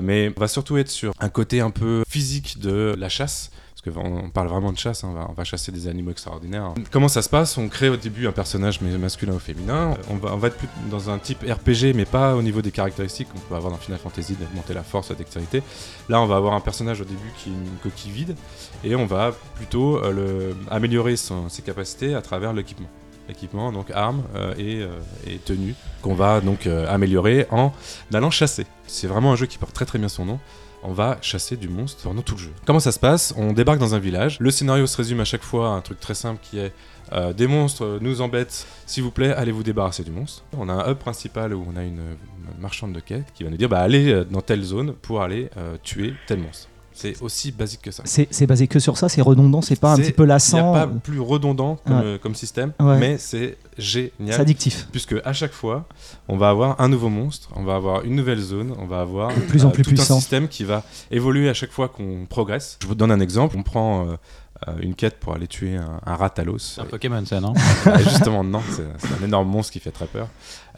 mais on va surtout être sur un côté un peu physique de la chasse. Parce qu'on parle vraiment de chasse, hein, on, va, chasser des animaux extraordinaires. Comment ça se passe? On crée au début un personnage masculin ou féminin. On va, être dans un type RPG, mais pas au niveau des caractéristiques qu'on peut avoir dans Final Fantasy, de monter la force, la dextérité. Là, on va avoir un personnage au début qui est une coquille vide, et on va plutôt euh, améliorer ses capacités à travers l'équipement. L'équipement, donc armes euh, et, euh, et tenues, qu'on va donc améliorer en allant chasser. C'est vraiment un jeu qui porte très très bien son nom. On va chasser du monstre pendant tout le jeu. Comment ça se passe? On débarque dans un village. Le scénario se résume à chaque fois à un truc très simple qui est euh, des monstres nous embêtent, s'il vous plaît, allez vous débarrasser du monstre. On a un hub principal où on a une, marchande de quête qui va nous dire bah, allez euh, dans telle zone pour aller euh, tuer tel monstre. C'est aussi basique que ça. C'est basé que sur ça, c'est redondant, c'est pas un petit peu Il n'y a lassant. pas plus redondant comme, Ouais. euh, comme système, Ouais. mais c'est génial C'est addictif. puisque à chaque fois, on va avoir un nouveau monstre, on va avoir une nouvelle zone, on va avoir euh, plus en plus tout puissant. un système qui va évoluer à chaque fois qu'on progresse. Je vous donne un exemple. On prend euh, euh, une quête pour aller tuer un, un ratalos. C'est un Pokémon, ça, non Euh, justement, non, c'est c'est un énorme monstre qui fait très peur.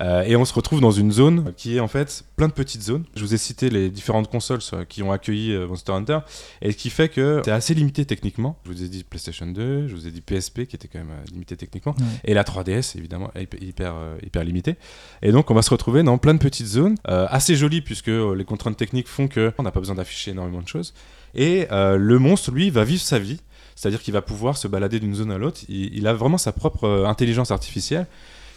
Euh, et on se retrouve dans une zone qui est en fait plein de petites zones. Je vous ai cité les différentes consoles qui ont accueilli euh, Monster Hunter, et ce qui fait que c'est assez limité techniquement. Je vous ai dit PlayStation 2, je vous ai dit PSP qui était quand même euh, limité techniquement, Ouais. et la 3DS évidemment hyper, hyper, euh, hyper limitée. Et donc on va se retrouver dans plein de petites zones, euh, assez jolies puisque euh, les contraintes techniques font que on n'a pas besoin d'afficher énormément de choses. Et le monstre, lui, va vivre sa vie. C'est-à-dire qu'il va pouvoir se balader d'une zone à l'autre. Il, a vraiment sa propre intelligence artificielle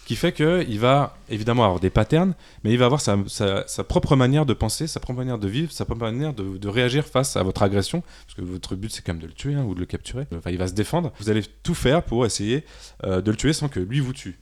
qui fait qu'il va évidemment avoir des patterns, mais il va avoir sa, sa- sa propre manière de penser, sa propre manière de vivre, sa propre manière de, de réagir face à votre agression, parce que votre but c'est quand même de le tuer hein, ou de le capturer. Enfin, il va se défendre. Vous allez tout faire pour essayer euh, de le tuer sans que lui vous tue.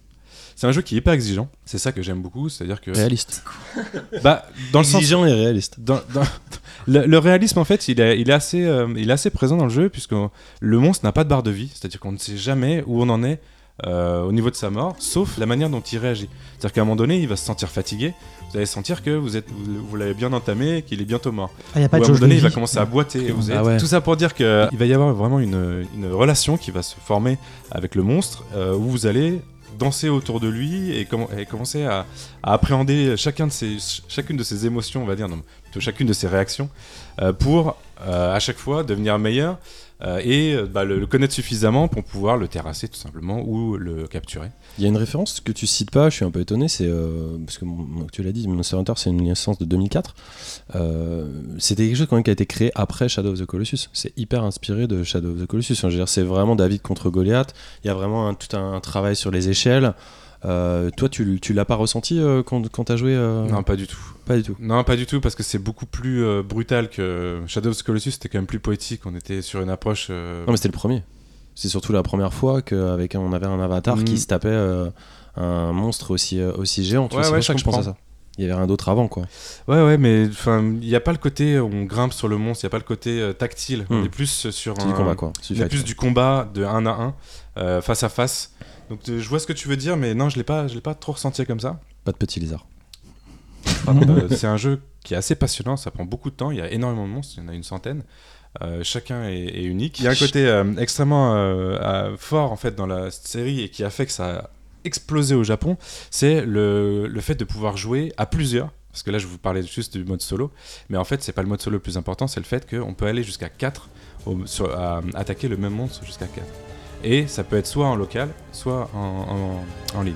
C'est un jeu qui est hyper exigeant, c'est ça que j'aime beaucoup, c'est-à-dire que Réaliste. bah dans le sens Exigeant et réaliste. dans- dans- le, le réalisme en fait il est, il est assez euh, il est assez présent dans le jeu puisque le monstre n'a pas de barre de vie c'est à dire qu'on ne sait jamais où on en est euh, au niveau de sa mort sauf la manière dont il réagit. C'est à dire qu'à un moment donné il va se sentir fatigué. Vous allez sentir que vous êtes vous, vous l'avez bien entamé qu'il est bientôt mort. Ah, y a pas ou de à un moment donné il va commencer à boiter. Et vous Ah ouais. tout ça pour dire qu'il va y avoir vraiment une, une relation qui va se former avec le monstre euh, où vous allez danser autour de lui et, comm- et commencer à, à appréhender chacun de ses, ch- chacune de ses émotions, on va dire, non, plutôt chacune de ses réactions, euh, pour euh, à chaque fois devenir meilleur euh, et euh, bah, le, connaître suffisamment pour pouvoir le terrasser tout simplement ou le capturer. Il y a une référence que tu cites pas, je suis un peu étonné, c'est euh, parce que tu l'as dit, Monster Hunter c'est une licence de 2004. Euh, C'était quelque chose quand même qui a été créé après Shadow of the Colossus. C'est hyper inspiré de Shadow of the Colossus. Dire, c'est vraiment David contre Goliath. Il y a vraiment tout un, travail sur les échelles. Euh, toi, tu, tu l'as pas ressenti euh, quand, quand t'as joué euh, Non, pas du tout. pas du tout. Non, pas du tout, parce que c'est beaucoup plus brutal que Shadow of the Colossus, c'était quand même plus poétique, on était sur une approche... Non, mais c'était le premier. C'est surtout la première fois qu'avec on avait un avatar Mm. qui se tapait un monstre aussi, aussi géant. Ouais, c'est ouais, ça je que je pense à ça. Il y avait rien d'autre avant, quoi. Ouais, ouais, mais enfin, il n'y a pas le côté on grimpe sur le monstre, il n'y a pas le côté tactile. On Hmm. est plus sur un. du combat, quoi. On est plus du combat de 1 à 1, euh, face à face. Donc euh, je vois ce que tu veux dire, mais non, je l'ai pas, je l'ai pas trop ressenti comme ça. Pas de petits lézards. Euh, c'est un jeu qui est assez passionnant, ça prend beaucoup de temps, il y a énormément de monstres, il y en a une centaine. Euh, chacun est, est unique. Il y a un côté euh, extrêmement euh, euh, fort en fait dans la série et qui a fait que ça a explosé au Japon, c'est le, le fait de pouvoir jouer à plusieurs. Parce que là, je vous parlais juste du mode solo. Mais en fait, c'est pas le mode solo le plus important, c'est le fait qu'on peut aller jusqu'à 4, au- sur- à attaquer le même monstre jusqu'à 4. Et ça peut être soit en local, soit en, en- en ligne.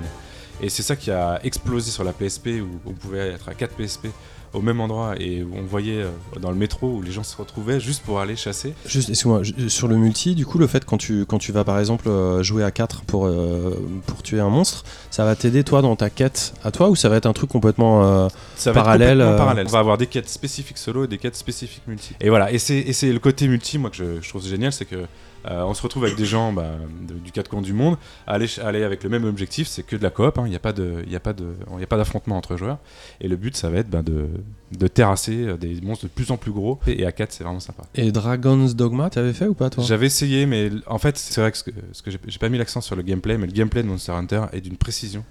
Et c'est ça qui a explosé sur la PSP, où on pouvait être à 4 PSP au même endroit et où on voyait euh, dans le métro où les gens se retrouvaient juste pour aller chasser. Juste, excuse-moi, ju- sur le multi, du coup, le fait quand tu, quand tu vas par exemple euh, jouer à 4 pour, euh, pour tuer un monstre, ça va t'aider toi dans ta quête à toi ou ça va être un truc complètement. euh, Ça va Parallèle, être complètement euh, parallèle. On va avoir des quêtes spécifiques solo et des quêtes spécifiques multi. Et voilà, et c'est, et c'est le côté multi, moi, que je, je trouve génial, c'est que euh, on se retrouve avec des gens bah, de- du quatre coins du monde, à aller, aller avec le même objectif, c'est que de la coop, hein, il n'y a pas de- il y a pas de- il y a pas d'affrontement entre joueurs. Et le but, ça va être bah, de, de terrasser euh, des monstres de plus en plus gros. Et à 4, c'est vraiment sympa. Et Dragon's Dogma, t'avais fait ou pas toi? J'avais essayé, mais en fait, c'est vrai que, ce que, ce que j'ai, j'ai pas mis l'accent sur le gameplay, mais le gameplay de Monster Hunter est d'une précision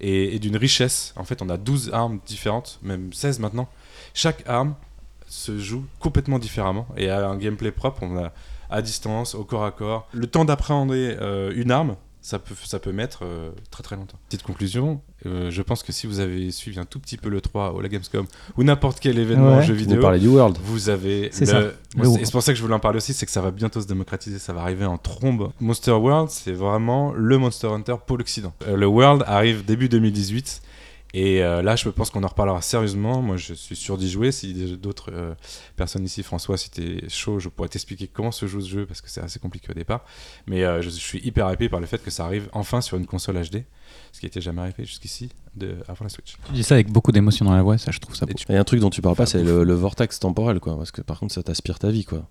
et, et d'une richesse. En fait, on a 12 armes différentes, même 16 maintenant. Chaque arme se joue complètement différemment et a un gameplay propre. On a à distance, au corps à corps. Le temps d'appréhender euh, une arme, ça peut, ça peut mettre euh, très très longtemps. Petite conclusion, euh, je pense que si vous avez suivi un tout petit peu le 3 au la Gamescom ou n'importe quel événement Ouais. jeu Vous vidéo, parlez du World. vous avez C'est le... ça. Moi, Le- c'est- et c'est pour ça que je voulais en parler aussi, c'est que ça va bientôt se démocratiser, ça va arriver en trombe. Monster World, c'est vraiment le Monster Hunter pour l'Occident. Euh, le World arrive début 2018. Et euh, là, je pense qu'on en reparlera sérieusement. Moi, je suis sûr d'y jouer. Si d'autres euh, personnes ici, François, si t'es chaud, je pourrais t'expliquer comment se joue ce jeu parce que c'est assez compliqué au départ. Mais euh, je suis hyper hypé par le fait que ça arrive enfin sur une console HD, ce qui était jamais arrivé jusqu'ici de, avant la Switch. Tu dis ça avec beaucoup d'émotion dans la voix, ça je trouve ça beau. Et tu- Il y a un truc dont tu parles pas, c'est le, le vortex temporel, quoi. Parce que par contre, ça t'aspire ta vie, quoi.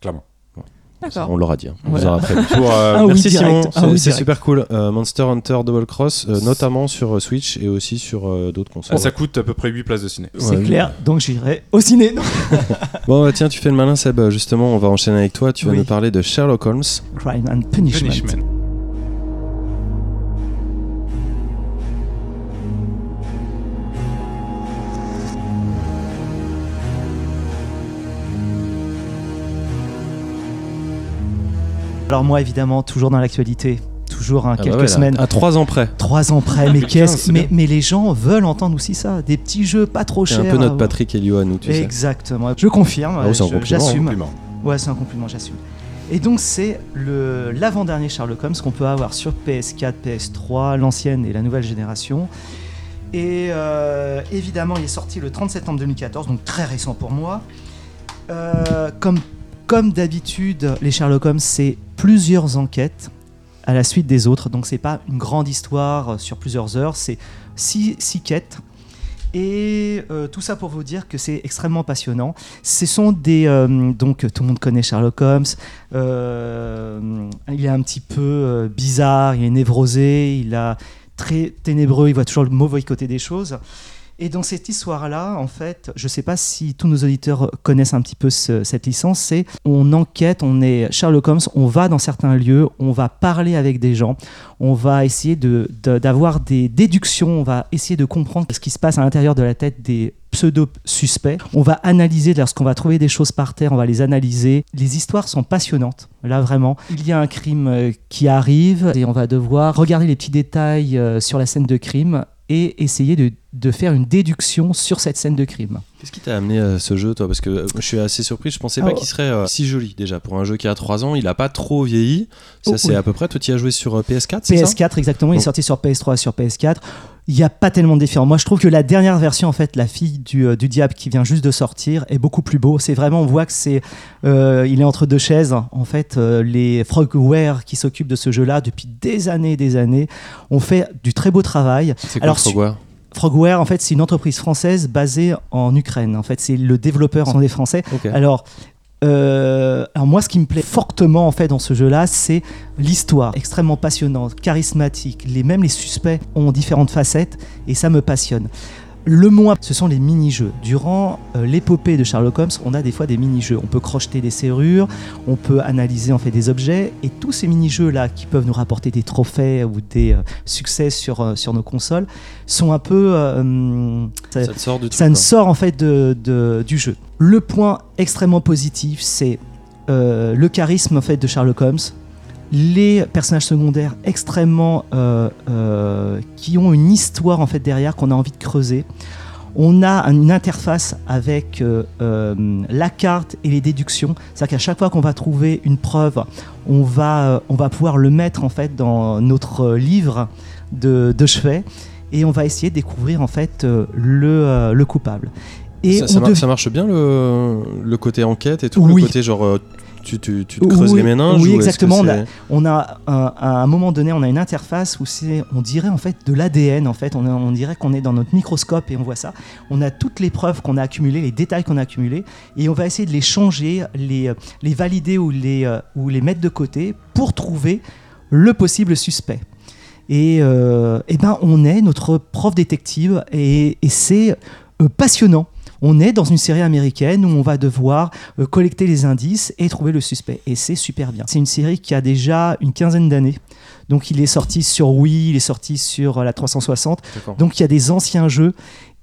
Clairement. On l'aura dit. hein. On vous aura prévenu. Pour, euh, Ah oui, merci. Simon, Ah c'est oui, super cool. Euh, Monster Hunter Double Cross, euh, notamment sur euh, Switch et aussi sur euh, d'autres consoles. Ça coûte à peu près 8 places de ciné. C'est Ouais. clair, donc j'irai au ciné. Non. Bon, bah, tiens, tu fais le malin, Seb. Justement, on va enchaîner avec toi. Tu vas Oui. nous parler de Sherlock Holmes. Crime and Punishment. Punishment. Alors moi, évidemment, toujours dans l'actualité, toujours hein, Ah bah quelques ouais, semaines. À trois ans près. Trois ans près, mais, 2015, qu'est-ce- c'est mais, mais les gens veulent entendre aussi ça, des petits jeux pas trop C'est chers. un peu notre. Patrick Elio à nous, tu sais. Exactement, je confirme, Ah c'est compliment, j'assume. Ouais, c'est un compliment, j'assume. Et donc c'est le l'avant-dernier Sherlock Holmes qu'on peut avoir sur PS4, PS3, l'ancienne et la nouvelle génération. Et euh, évidemment, il est sorti le 30 septembre 2014, donc très récent pour moi. Euh, comme comme d'habitude, les Sherlock Holmes, c'est plusieurs enquêtes à la suite des autres. Donc c'est pas une grande histoire sur plusieurs heures, c'est six, six quêtes. Et euh, tout ça pour vous dire que c'est extrêmement passionnant. Ce sont des euh, donc tout le monde connaît Sherlock Holmes. Euh, il est un petit peu euh, bizarre, il est névrosé, il a très ténébreux, il voit toujours le mauvais côté des choses. Et dans cette histoire-là, en fait, je ne sais pas si tous nos auditeurs connaissent un petit peu ce- cette licence, c'est on enquête, on est Sherlock Holmes, on va dans certains lieux, on va parler avec des gens, on va essayer de- de- d'avoir des déductions, on va essayer de comprendre ce qui se passe à l'intérieur de la tête des pseudo-suspects. On va analyser, lorsqu'on va trouver des choses par terre, on va les analyser. Les histoires sont passionnantes, là vraiment. Il y a un crime euh, qui arrive et on va devoir regarder les petits détails euh, sur la scène de crime et essayer de, de faire une déduction sur cette scène de crime. Qu'est-ce qui t'a amené à ce jeu, toi? Parce que euh, je suis assez surpris. Je pensais pas qu'il serait euh, si joli déjà pour un jeu qui a 3 ans. Il a pas trop vieilli. Ça, Oh, c'est oui. à peu près. Toi, tu y as joué sur euh, PS4, c'est ça? PS4 exactement, il est sorti sur PS3 et sur PS4. Il n'y a pas tellement de différence. Moi, je trouve que la dernière version, en fait, la fille du, euh, du diable qui vient juste de sortir, est beaucoup plus beau. C'est vraiment, on voit que c'est, euh, il est entre deux chaises. En fait, euh, les Frogware qui s'occupent de ce jeu-là depuis des années, et des années, ont fait du très beau travail. C'est quoi Frogware? Frogware, en fait, c'est une entreprise française basée en Ukraine. En fait, c'est le développeur sont des Français. Ok. Alors, euh, alors moi, ce qui me plaît fortement en fait dans ce jeu-là, c'est l'histoire extrêmement passionnante, charismatique. Les même les suspects ont différentes facettes et ça me passionne. Le moins, ce sont les mini-jeux. Durant euh, l'épopée de Sherlock Holmes, on a des fois des mini-jeux. On peut crocheter des serrures, on peut analyser en fait des objets, et tous ces mini-jeux là qui peuvent nous rapporter des trophées ou des euh, succès sur, euh, sur nos consoles sont un peu ça- sort ça ne quoi. sort en fait de, de- du jeu. Le point extrêmement positif, c'est le charisme en fait de Sherlock Holmes, les personnages secondaires extrêmement euh, euh, qui ont une histoire en fait derrière qu'on a envie de creuser. On a une interface avec euh, euh, la carte et les déductions. C'est-à-dire qu'à chaque fois qu'on va trouver une preuve, on va, euh, on va pouvoir le mettre en fait dans notre euh, livre de, de chevet et on va essayer de découvrir en fait euh, le, euh, le coupable. Et ça, on ça mar- dev- ça marche bien le, le côté enquête et tout, Oui. le côté genre euh, tu, tu, tu te creuses Oui, les méninges oui, ou exactement, on a- c'est- on a un- à un moment donné, on a une interface où c'est, on dirait en fait de l'ADN. En fait, on, a- on dirait qu'on est dans notre microscope et on voit ça. On a toutes les preuves qu'on a accumulées, les détails qu'on a accumulés, et on va essayer de les changer, les, euh, les valider ou les, euh, ou les mettre de côté pour trouver le possible suspect. Et, euh, eh ben, on est notre prof détective et, et c'est euh, passionnant. On est dans une série américaine où on va devoir euh, collecter les indices et trouver le suspect. Et c'est super bien. C'est une série qui a déjà une quinzaine d'années. Donc il est sorti sur Wii, il est sorti sur euh, la 360. D'accord. Donc il y a des anciens jeux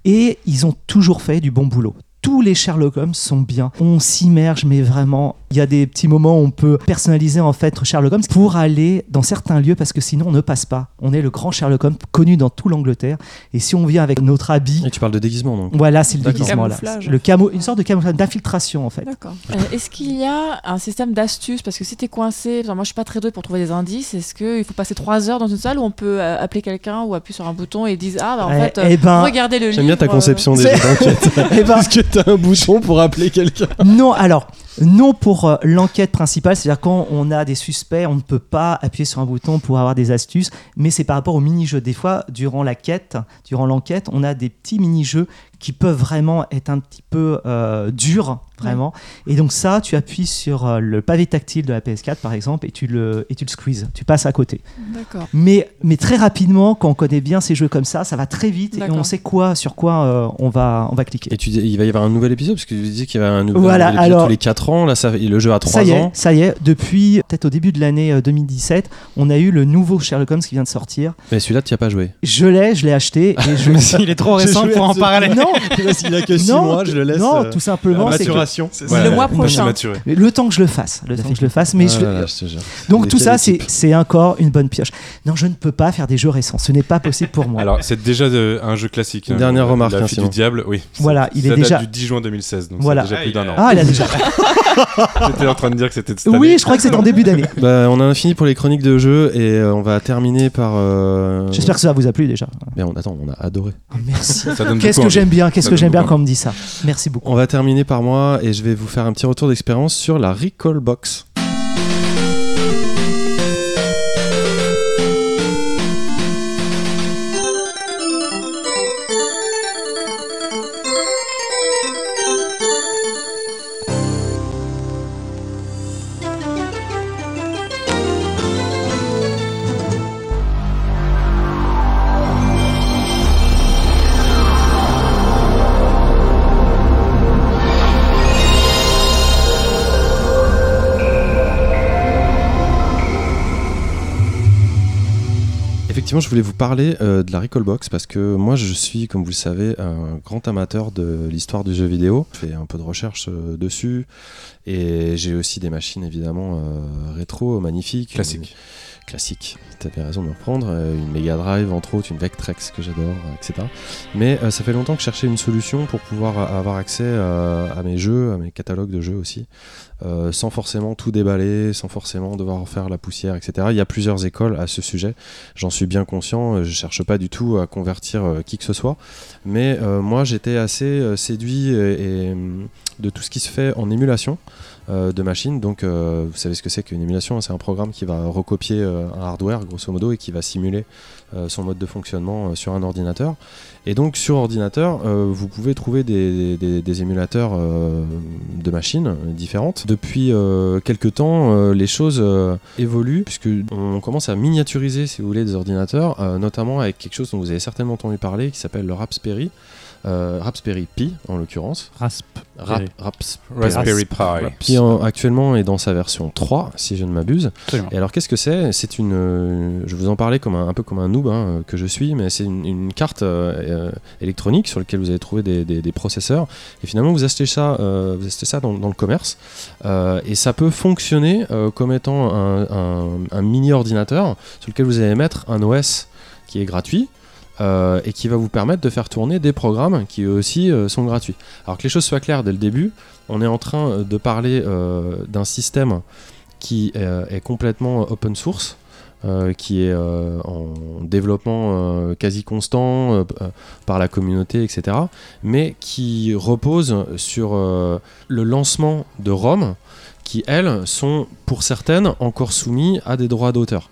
et ils ont toujours fait du bon boulot. Tous les Sherlock Holmes sont bien. On s'immerge, mais vraiment, il y a des petits moments où on peut personnaliser en fait Sherlock Holmes pour aller dans certains lieux parce que sinon on ne passe pas. On est le grand Sherlock Holmes connu dans tout l'Angleterre et si on vient avec notre habit, Et tu parles de déguisement donc. voilà, c'est le déguisement là. Le camo, une sorte de camouflage d'infiltration en fait. D'accord. Euh, est-ce qu'il y a un système d'astuces? Parce que si t'es coincé, moi je suis pas très douée pour trouver des indices, est-ce qu'il faut passer trois heures dans une salle où on peut euh, appeler quelqu'un ou appuyer sur un bouton et ils disent Ah, bah en Eh- fait, euh, eh ben, regardez le livre. J'aime bien ta euh, conception des d'enquête. Eh ben, Est-ce que t'as un bouton pour appeler quelqu'un Non, alors, non pour euh, l'enquête principale, c'est-à-dire quand on a des suspects, on ne peut pas appuyer sur un bouton pour avoir des astuces, mais c'est par rapport au mini-jeu. Des fois, durant la durant l'enquête, on a des petits mini-jeux qui peuvent vraiment être un petit peu euh, durs, vraiment. Et donc ça, tu appuies sur euh, le pavé tactile de la PS4, par exemple, et tu le, et tu le squeezes, tu passes à côté. D'accord. Mais, mais très rapidement, quand on connaît bien ces jeux comme ça, ça va très vite et on sait quoi, sur quoi euh, on, va, on va cliquer. Et tu dis, il va y avoir un nouvel épisode parce que tu disais qu'il y avait un nouvel, Voilà, un nouvel épisode alors- tous les 4 ans. Là, ça, le jeu a 3 Ça y est, ans. ça y est, depuis peut-être au début de l'année euh, 2017, on a eu le nouveau Sherlock Holmes qui vient de sortir. Mais celui-là, tu n'y as pas joué. Je l'ai, je l'ai acheté et je Il est trop récent pour en parler. Non, S'il a que 6 non, mois, je le laisse. non, euh, tout simplement, que maturation. Le mois prochain. le temps que je le fasse, le temps que je le fasse, mais Ah je- là là, je te jure. donc Les tout ça, c'est encore une bonne pioche. Non, je ne peux pas faire des jeux récents, ce n'est pas possible pour moi. Alors, c'est déjà de- un jeu classique. Une hein, dernière la- remarque, La hein, fille du diable, oui. Voilà, il est date déjà- du 10 juin 2016, donc Voilà. c'est déjà plus d'un an. Ah, il a déjà. J'étais en train de dire que c'était de cette Oui, je crois que c'est en début d'année. Bah, on a fini pour les chroniques de jeux et euh, on va terminer par. euh, J'espère que ça vous a plu déjà. Mais on, attends, on a adoré. Oh, merci. Qu'est-ce que j'aime bien, qu'est-ce que j'aime bien quand on me dit ça. Merci beaucoup. On va terminer par moi et je vais vous faire un petit retour d'expérience sur la Recall Box. Effectivement, je voulais vous parler euh, de la Recall Box parce que moi, je suis, comme vous le savez, un grand amateur de l'histoire du jeu vidéo. Je fais un peu de recherche euh, dessus et j'ai aussi des machines évidemment euh, rétro magnifiques. Classique. Classique. Tu avais raison de me reprendre. euh, une Mega Drive, entre autres, une Vectrex que j'adore, euh, etc. Mais euh, ça fait longtemps que je cherchais une solution pour pouvoir avoir accès à mes jeux, à mes catalogues de jeux aussi, sans forcément tout déballer, sans forcément devoir faire la poussière, etc. Il y a plusieurs écoles à ce sujet. J'en suis bien conscient. Je cherche pas du tout à convertir qui que ce soit. Mais moi, j'étais assez séduit hum, de tout ce qui se fait en émulation de machines. Donc, euh, vous savez ce que c'est qu'une émulation C'est un programme qui va recopier euh, un hardware, grosso modo, et qui va simuler euh, son mode de fonctionnement euh, sur un ordinateur. Et donc, sur ordinateur, euh, vous pouvez trouver des, émulateurs euh, de machines euh, différentes. Depuis euh, quelques temps, euh, les choses euh, évoluent, puisque on commence à miniaturiser, si vous voulez, des ordinateurs, euh, notamment avec quelque chose dont vous avez certainement entendu parler, qui s'appelle le Raspberry. Euh, Raspberry Pi, en l'occurrence. Rasp. Rap- Raspberry. Raspberry Raspberry Pi. qui en- actuellement est dans sa version 3, si je ne m'abuse. Et alors qu'est-ce que c'est? C'est une, euh, je vous en parlais comme un, un peu comme un noob hein, euh, que je suis, mais c'est une, une carte euh, électronique sur laquelle vous allez trouver des, des- des processeurs. Et finalement vous achetez ça, euh, vous achetez ça dans, dans le commerce, Euh, et ça peut fonctionner euh, comme étant un, un- un mini ordinateur sur lequel vous allez mettre un OS qui est gratuit. Euh, et qui va vous permettre de faire tourner des programmes qui eux aussi euh, sont gratuits. Alors que les choses soient claires dès le début, on est en train euh, de parler d'un système qui euh, est complètement open source. qui est en développement quasi constant par la communauté, etc. Mais qui repose sur le lancement de ROM qui, elles, sont pour certaines encore soumis à des droits d'auteur.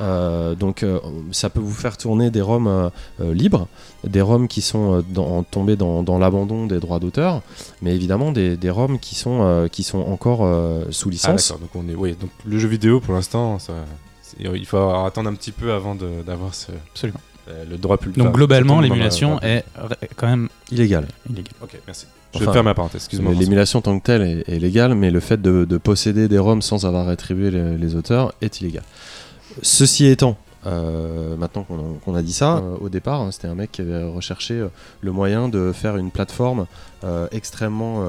Euh, donc euh, ça peut vous faire tourner des ROM euh, libres, des ROM qui sont euh, dans- tombés dans, dans l'abandon des droits d'auteur, mais évidemment des, des ROM qui sont, euh, qui sont encore euh, sous Ah, licence. d'accord. Donc, on est... oui, donc le jeu vidéo, pour l'instant, il faut attendre un petit peu avant d'avoir ce... Absolument. le droit public. Donc globalement, l'émulation la- est quand même Illégal. illégale. Ok, merci. Je Enfin, vais faire ma parenthèse, excuse-moi. L'émulation en tant que telle est, est légale, mais le fait de, de posséder des ROM sans avoir rétribué les, les auteurs est illégal. Ceci étant, euh, maintenant qu'on a, dit ça, euh, au départ, hein, c'était un mec qui avait recherché euh, le moyen de faire une plateforme extrêmement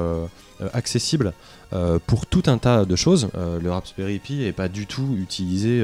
accessible pour tout un tas de choses. Le Raspberry Pi n'est pas du tout utilisé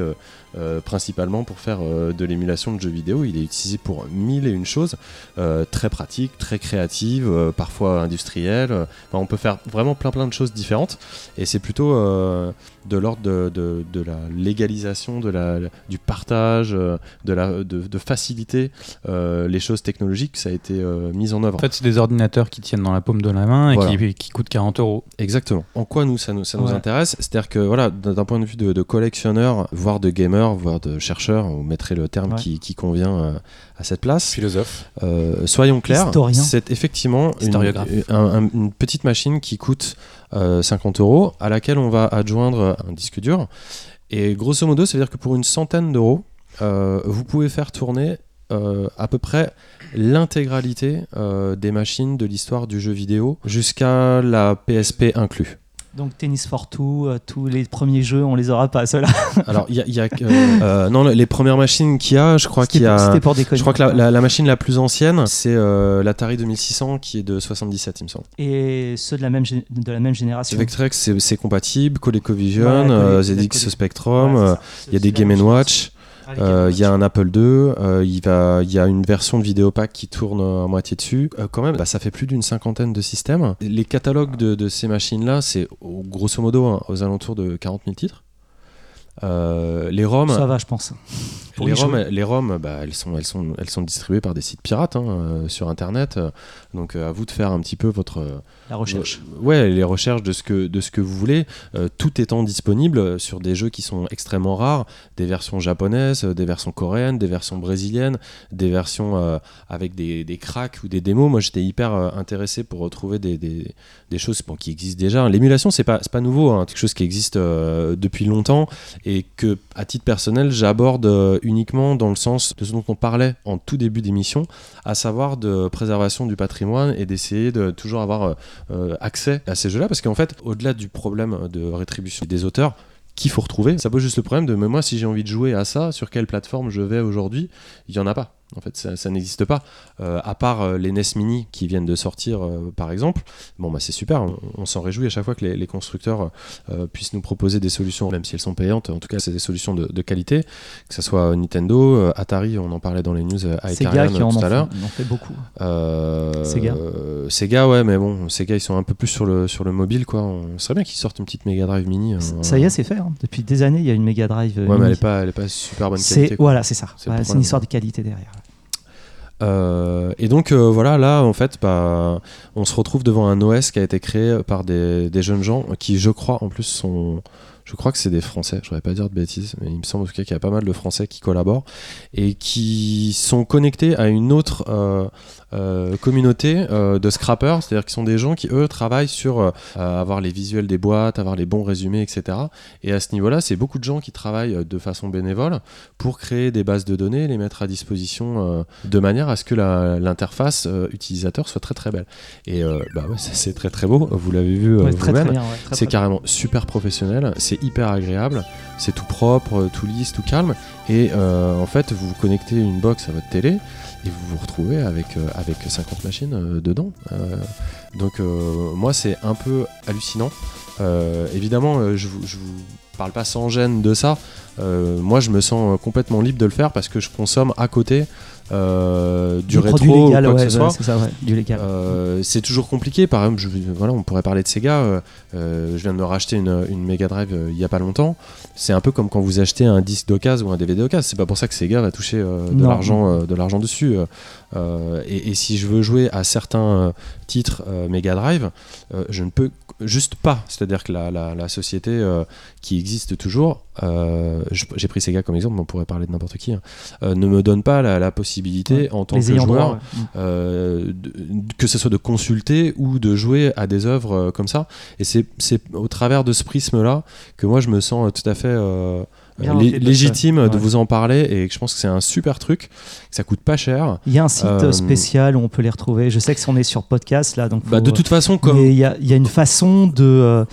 euh, principalement pour faire euh, de l'émulation de jeux vidéo, il est utilisé pour mille et une choses, euh, très pratiques, très créatives, euh, parfois industrielles. euh, Enfin, on peut faire vraiment plein plein de choses différentes et c'est plutôt de l'ordre de, de- de la légalisation, de la, du partage, de, la, de, de faciliter les choses technologiques que ça a été mis en œuvre. En fait, c'est des ordinateurs qui tiennent dans la paume de la main et Voilà. qui, qui coûtent 40 euros. Exactement. En quoi nous ça nous, ça nous intéresse? C'est-à-dire que voilà, d'un d'un point de vue de, de collectionneur, voire de gamer, voire de chercheur, vous mettrez le terme Ouais. qui, qui convient euh, à cette place. Philosophe. Euh, soyons clairs, c'est effectivement une, un- petite machine qui coûte euh, 50 euros, à laquelle on va adjoindre un disque dur. Et grosso modo, ça veut dire que pour une centaine d'euros, euh, vous pouvez faire tourner euh, à peu près l'intégralité euh, des machines de l'histoire du jeu vidéo jusqu'à la PSP inclus. Donc Tennis for Two, euh, tous les premiers jeux, on les aura pas, ceux-là. Alors, il y a, y a que- euh, non, les premières machines qu'il y a, je crois qu'il y a. C'était pour déconner. Je crois que la, la- la machine la plus ancienne, c'est euh, l'Atari 2600 qui est de 77, il me semble. Et ceux de la même, de la même génération. Vectrex, c'est compatible, ColecoVision, Ouais, euh, ZX Spectrum, Ouais, euh, il y a des Game Watch, euh, il y a un Apple II, euh, il, va, il y a une version de Vidéopack qui tourne euh, à moitié dessus. Euh, quand même, bah, ça fait plus d'une cinquantaine de systèmes. Les catalogues de, de ces machines-là, c'est grosso modo hein, aux alentours de 40 000 titres. Euh, les ROM, Ça va, je pense. Pour les ROM, jouer. les ROM bah, elles, sont, elles, sont, elles sont distribuées par des sites pirates hein, euh, sur Internet. Euh, donc euh, à vous de faire un petit peu votre, La recherche. euh, ouais, les recherches de ce que, de ce que vous voulez, euh, tout étant disponible sur des jeux qui sont extrêmement rares, des versions japonaises, euh, des versions coréennes, des versions brésiliennes, des versions euh, avec des, des cracks ou des démos. Moi, j'étais hyper euh, intéressé pour retrouver des, des, des choses bon, qui existent déjà. L'émulation, c'est pas, pas nouveau, hein, quelque chose qui existe euh, depuis longtemps et que, à titre personnel, j'aborde euh, uniquement dans le sens de ce dont on parlait en tout début d'émission, à savoir de préservation du patrimoine et d'essayer de toujours avoir euh, euh, accès à ces jeux-là, parce qu'en fait, au-delà du problème de rétribution des auteurs, qu'il faut retrouver, ça pose juste le problème de mais moi si j'ai envie de jouer à ça, sur quelle plateforme je vais aujourd'hui, il y en a pas. En fait, ça, ça n'existe pas. Euh, à part euh, les NES Mini qui viennent de sortir, euh, par exemple. Bon, bah c'est super. On, on s'en réjouit à chaque fois que les, les constructeurs puissent nous proposer des solutions, même si elles sont payantes. En tout cas, c'est des solutions de, de qualité, que ce soit Nintendo, Atari, on en parlait dans les news avec Sega qui en tout ont, à l'heure. en fait beaucoup. Sega. Sega, ouais, mais bon, Sega, ils sont un peu plus sur le, sur le mobile, quoi. On serait bien qu'ils sortent une petite Mega Drive Mini. Ça y est, c'est fait. hein. Depuis des années, il y a une Mega Drive. Ouais, mais elle mini. est pas, pas super bonne qualité. quoi. voilà, c'est ça. C'est Ouais, une histoire de qualité derrière. Euh, et donc euh, voilà, là en fait, bah, on se retrouve devant un OS qui a été créé par des, jeunes gens qui, je crois, en plus sont, je crois que c'est des Français. Je voudrais pas dire de bêtises, mais il me semble en tout cas qu'il y a pas mal de Français qui collaborent et qui sont connectés à une autre euh, communauté euh, de scrappers, c'est-à-dire qui sont des gens qui eux travaillent sur euh, avoir les visuels des boîtes, avoir les bons résumés, etc. Et à ce niveau-là, c'est beaucoup de gens qui travaillent euh, de façon bénévole pour créer des bases de données, les mettre à disposition euh, de manière à ce que l'interface euh, utilisateur soit très très belle. Et euh, bah ouais, c'est très très beau, vous l'avez vu euh, Ouais, vous-même. ouais, C'est carrément super professionnel, c'est hyper agréable, c'est tout propre, euh, tout lisse, tout calme. Et euh, en fait, vous vous connectez une box à votre télé et vous vous retrouvez avec, euh, avec 50 machines euh, dedans. Euh, donc moi, c'est un peu hallucinant. Évidemment, je, vous, parle pas sans gêne de ça. Moi, je me sens complètement libre de le faire parce que je consomme à côté euh, du rétro produits ou légal, quoi ouais, que ce voilà, soit. c'est ça, ouais, du légal. Euh, c'est toujours compliqué. Par exemple, je, voilà, on pourrait parler de Sega. euh, euh, je viens de me racheter une, une Mega Drive il y a pas longtemps. C'est un peu comme quand vous achetez un disque d'occasion ou un DVD d'occasion. C'est pas pour ça que Sega va toucher de l'argent, de l'argent dessus. Euh, et, et si je veux jouer à certains euh, titres euh, Mega Drive, je ne peux juste pas. C'est-à-dire que la, la- la société qui existe toujours, j'ai pris Sega comme exemple, mais on pourrait parler de n'importe qui, hein, ne me donne pas la, la possibilité en tant Les que joueur droit, ouais. Mm. de- que ce soit de consulter ou de jouer à des œuvres comme ça. Et c'est au travers de ce prisme-là que moi je me sens tout à fait euh, Légitime de Ouais. vous en parler et je pense que c'est un super truc, que ça coûte pas cher. Il y a un site Euh, spécial où on peut les retrouver. Je sais que si on est sur podcast là, donc Bah, faut- de toute façon, comme. il y y a une façon de.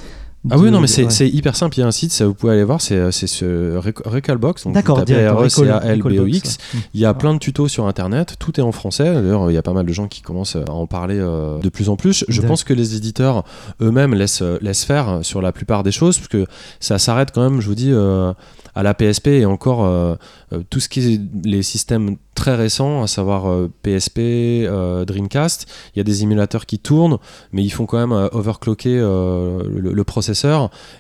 Ah oui, non, mais c'est ouais. hyper simple. Il y a un site, ça vous pouvez aller voir, c'est euh, ce Rec- Recalbox. donc D'accord, R-E-C-A-L-B-O-X. Il y a plein de tutos sur internet, tout est en français. D'ailleurs, il y a pas mal de gens qui commencent à en parler euh, de plus en plus. Je pense que les éditeurs eux-mêmes laissent, euh, laissent faire sur la plupart des choses, parce que ça s'arrête quand même, je vous dis, euh, à la PSP et encore euh, tout ce qui est les systèmes très récents, à savoir euh, PSP, euh, Dreamcast. Il y a des émulateurs qui tournent, mais ils font quand même euh, overclocker le, le processeur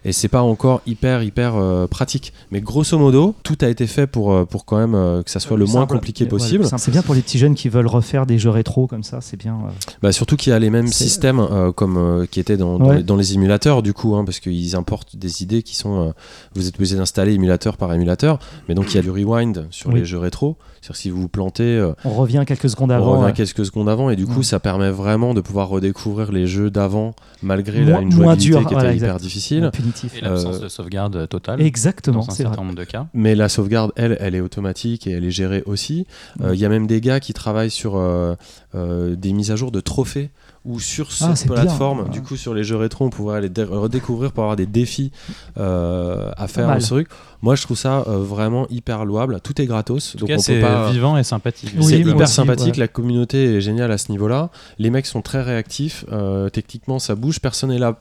et c'est pas encore hyper hyper euh, pratique. Mais grosso modo, tout a été fait pour euh, pour quand même euh, que ça soit le moins Simple. compliqué possible. C'est bien pour les petits jeunes qui veulent refaire des jeux rétro comme ça, c'est bien. euh. Bah, surtout qu'il y a les mêmes systèmes euh, comme euh, qui étaient dans, dans, Ouais. les, dans les émulateurs du coup, hein, parce qu'ils importent des idées qui sont. euh, vous êtes obligé d'installer émulateur par émulateur, mais donc il y a du rewind sur Oui. les jeux rétro. C'est-à-dire si vous vous plantez, euh, On revient quelques secondes on avant. revient ouais. quelques secondes avant, et du coup Ouais. ça permet vraiment de pouvoir redécouvrir les jeux d'avant malgré la, une jouabilité dur, qui était voilà, hyper. Difficile. Punitif. Et l'absence Euh, de sauvegarde totale. Exactement, dans un certain vrai. nombre de cas. Mais la sauvegarde, elle, elle est automatique et elle est gérée aussi. Euh, Il y a même des gars qui travaillent sur euh, euh, des mises à jour de trophées ou sur Ah, cette bien. plateforme. Ouais. Du coup, sur les jeux rétro, on pourrait aller dé- redécouvrir pour avoir des défis euh, à faire dans ce truc. Moi, je trouve ça euh, vraiment hyper louable. Tout est gratos, En tout donc c'est pas. vivant et sympathique. Oui, c'est hyper aussi, sympathique, ouais. la communauté est géniale à ce niveau-là. Les mecs sont très réactifs, euh, techniquement ça bouge, personne n'est là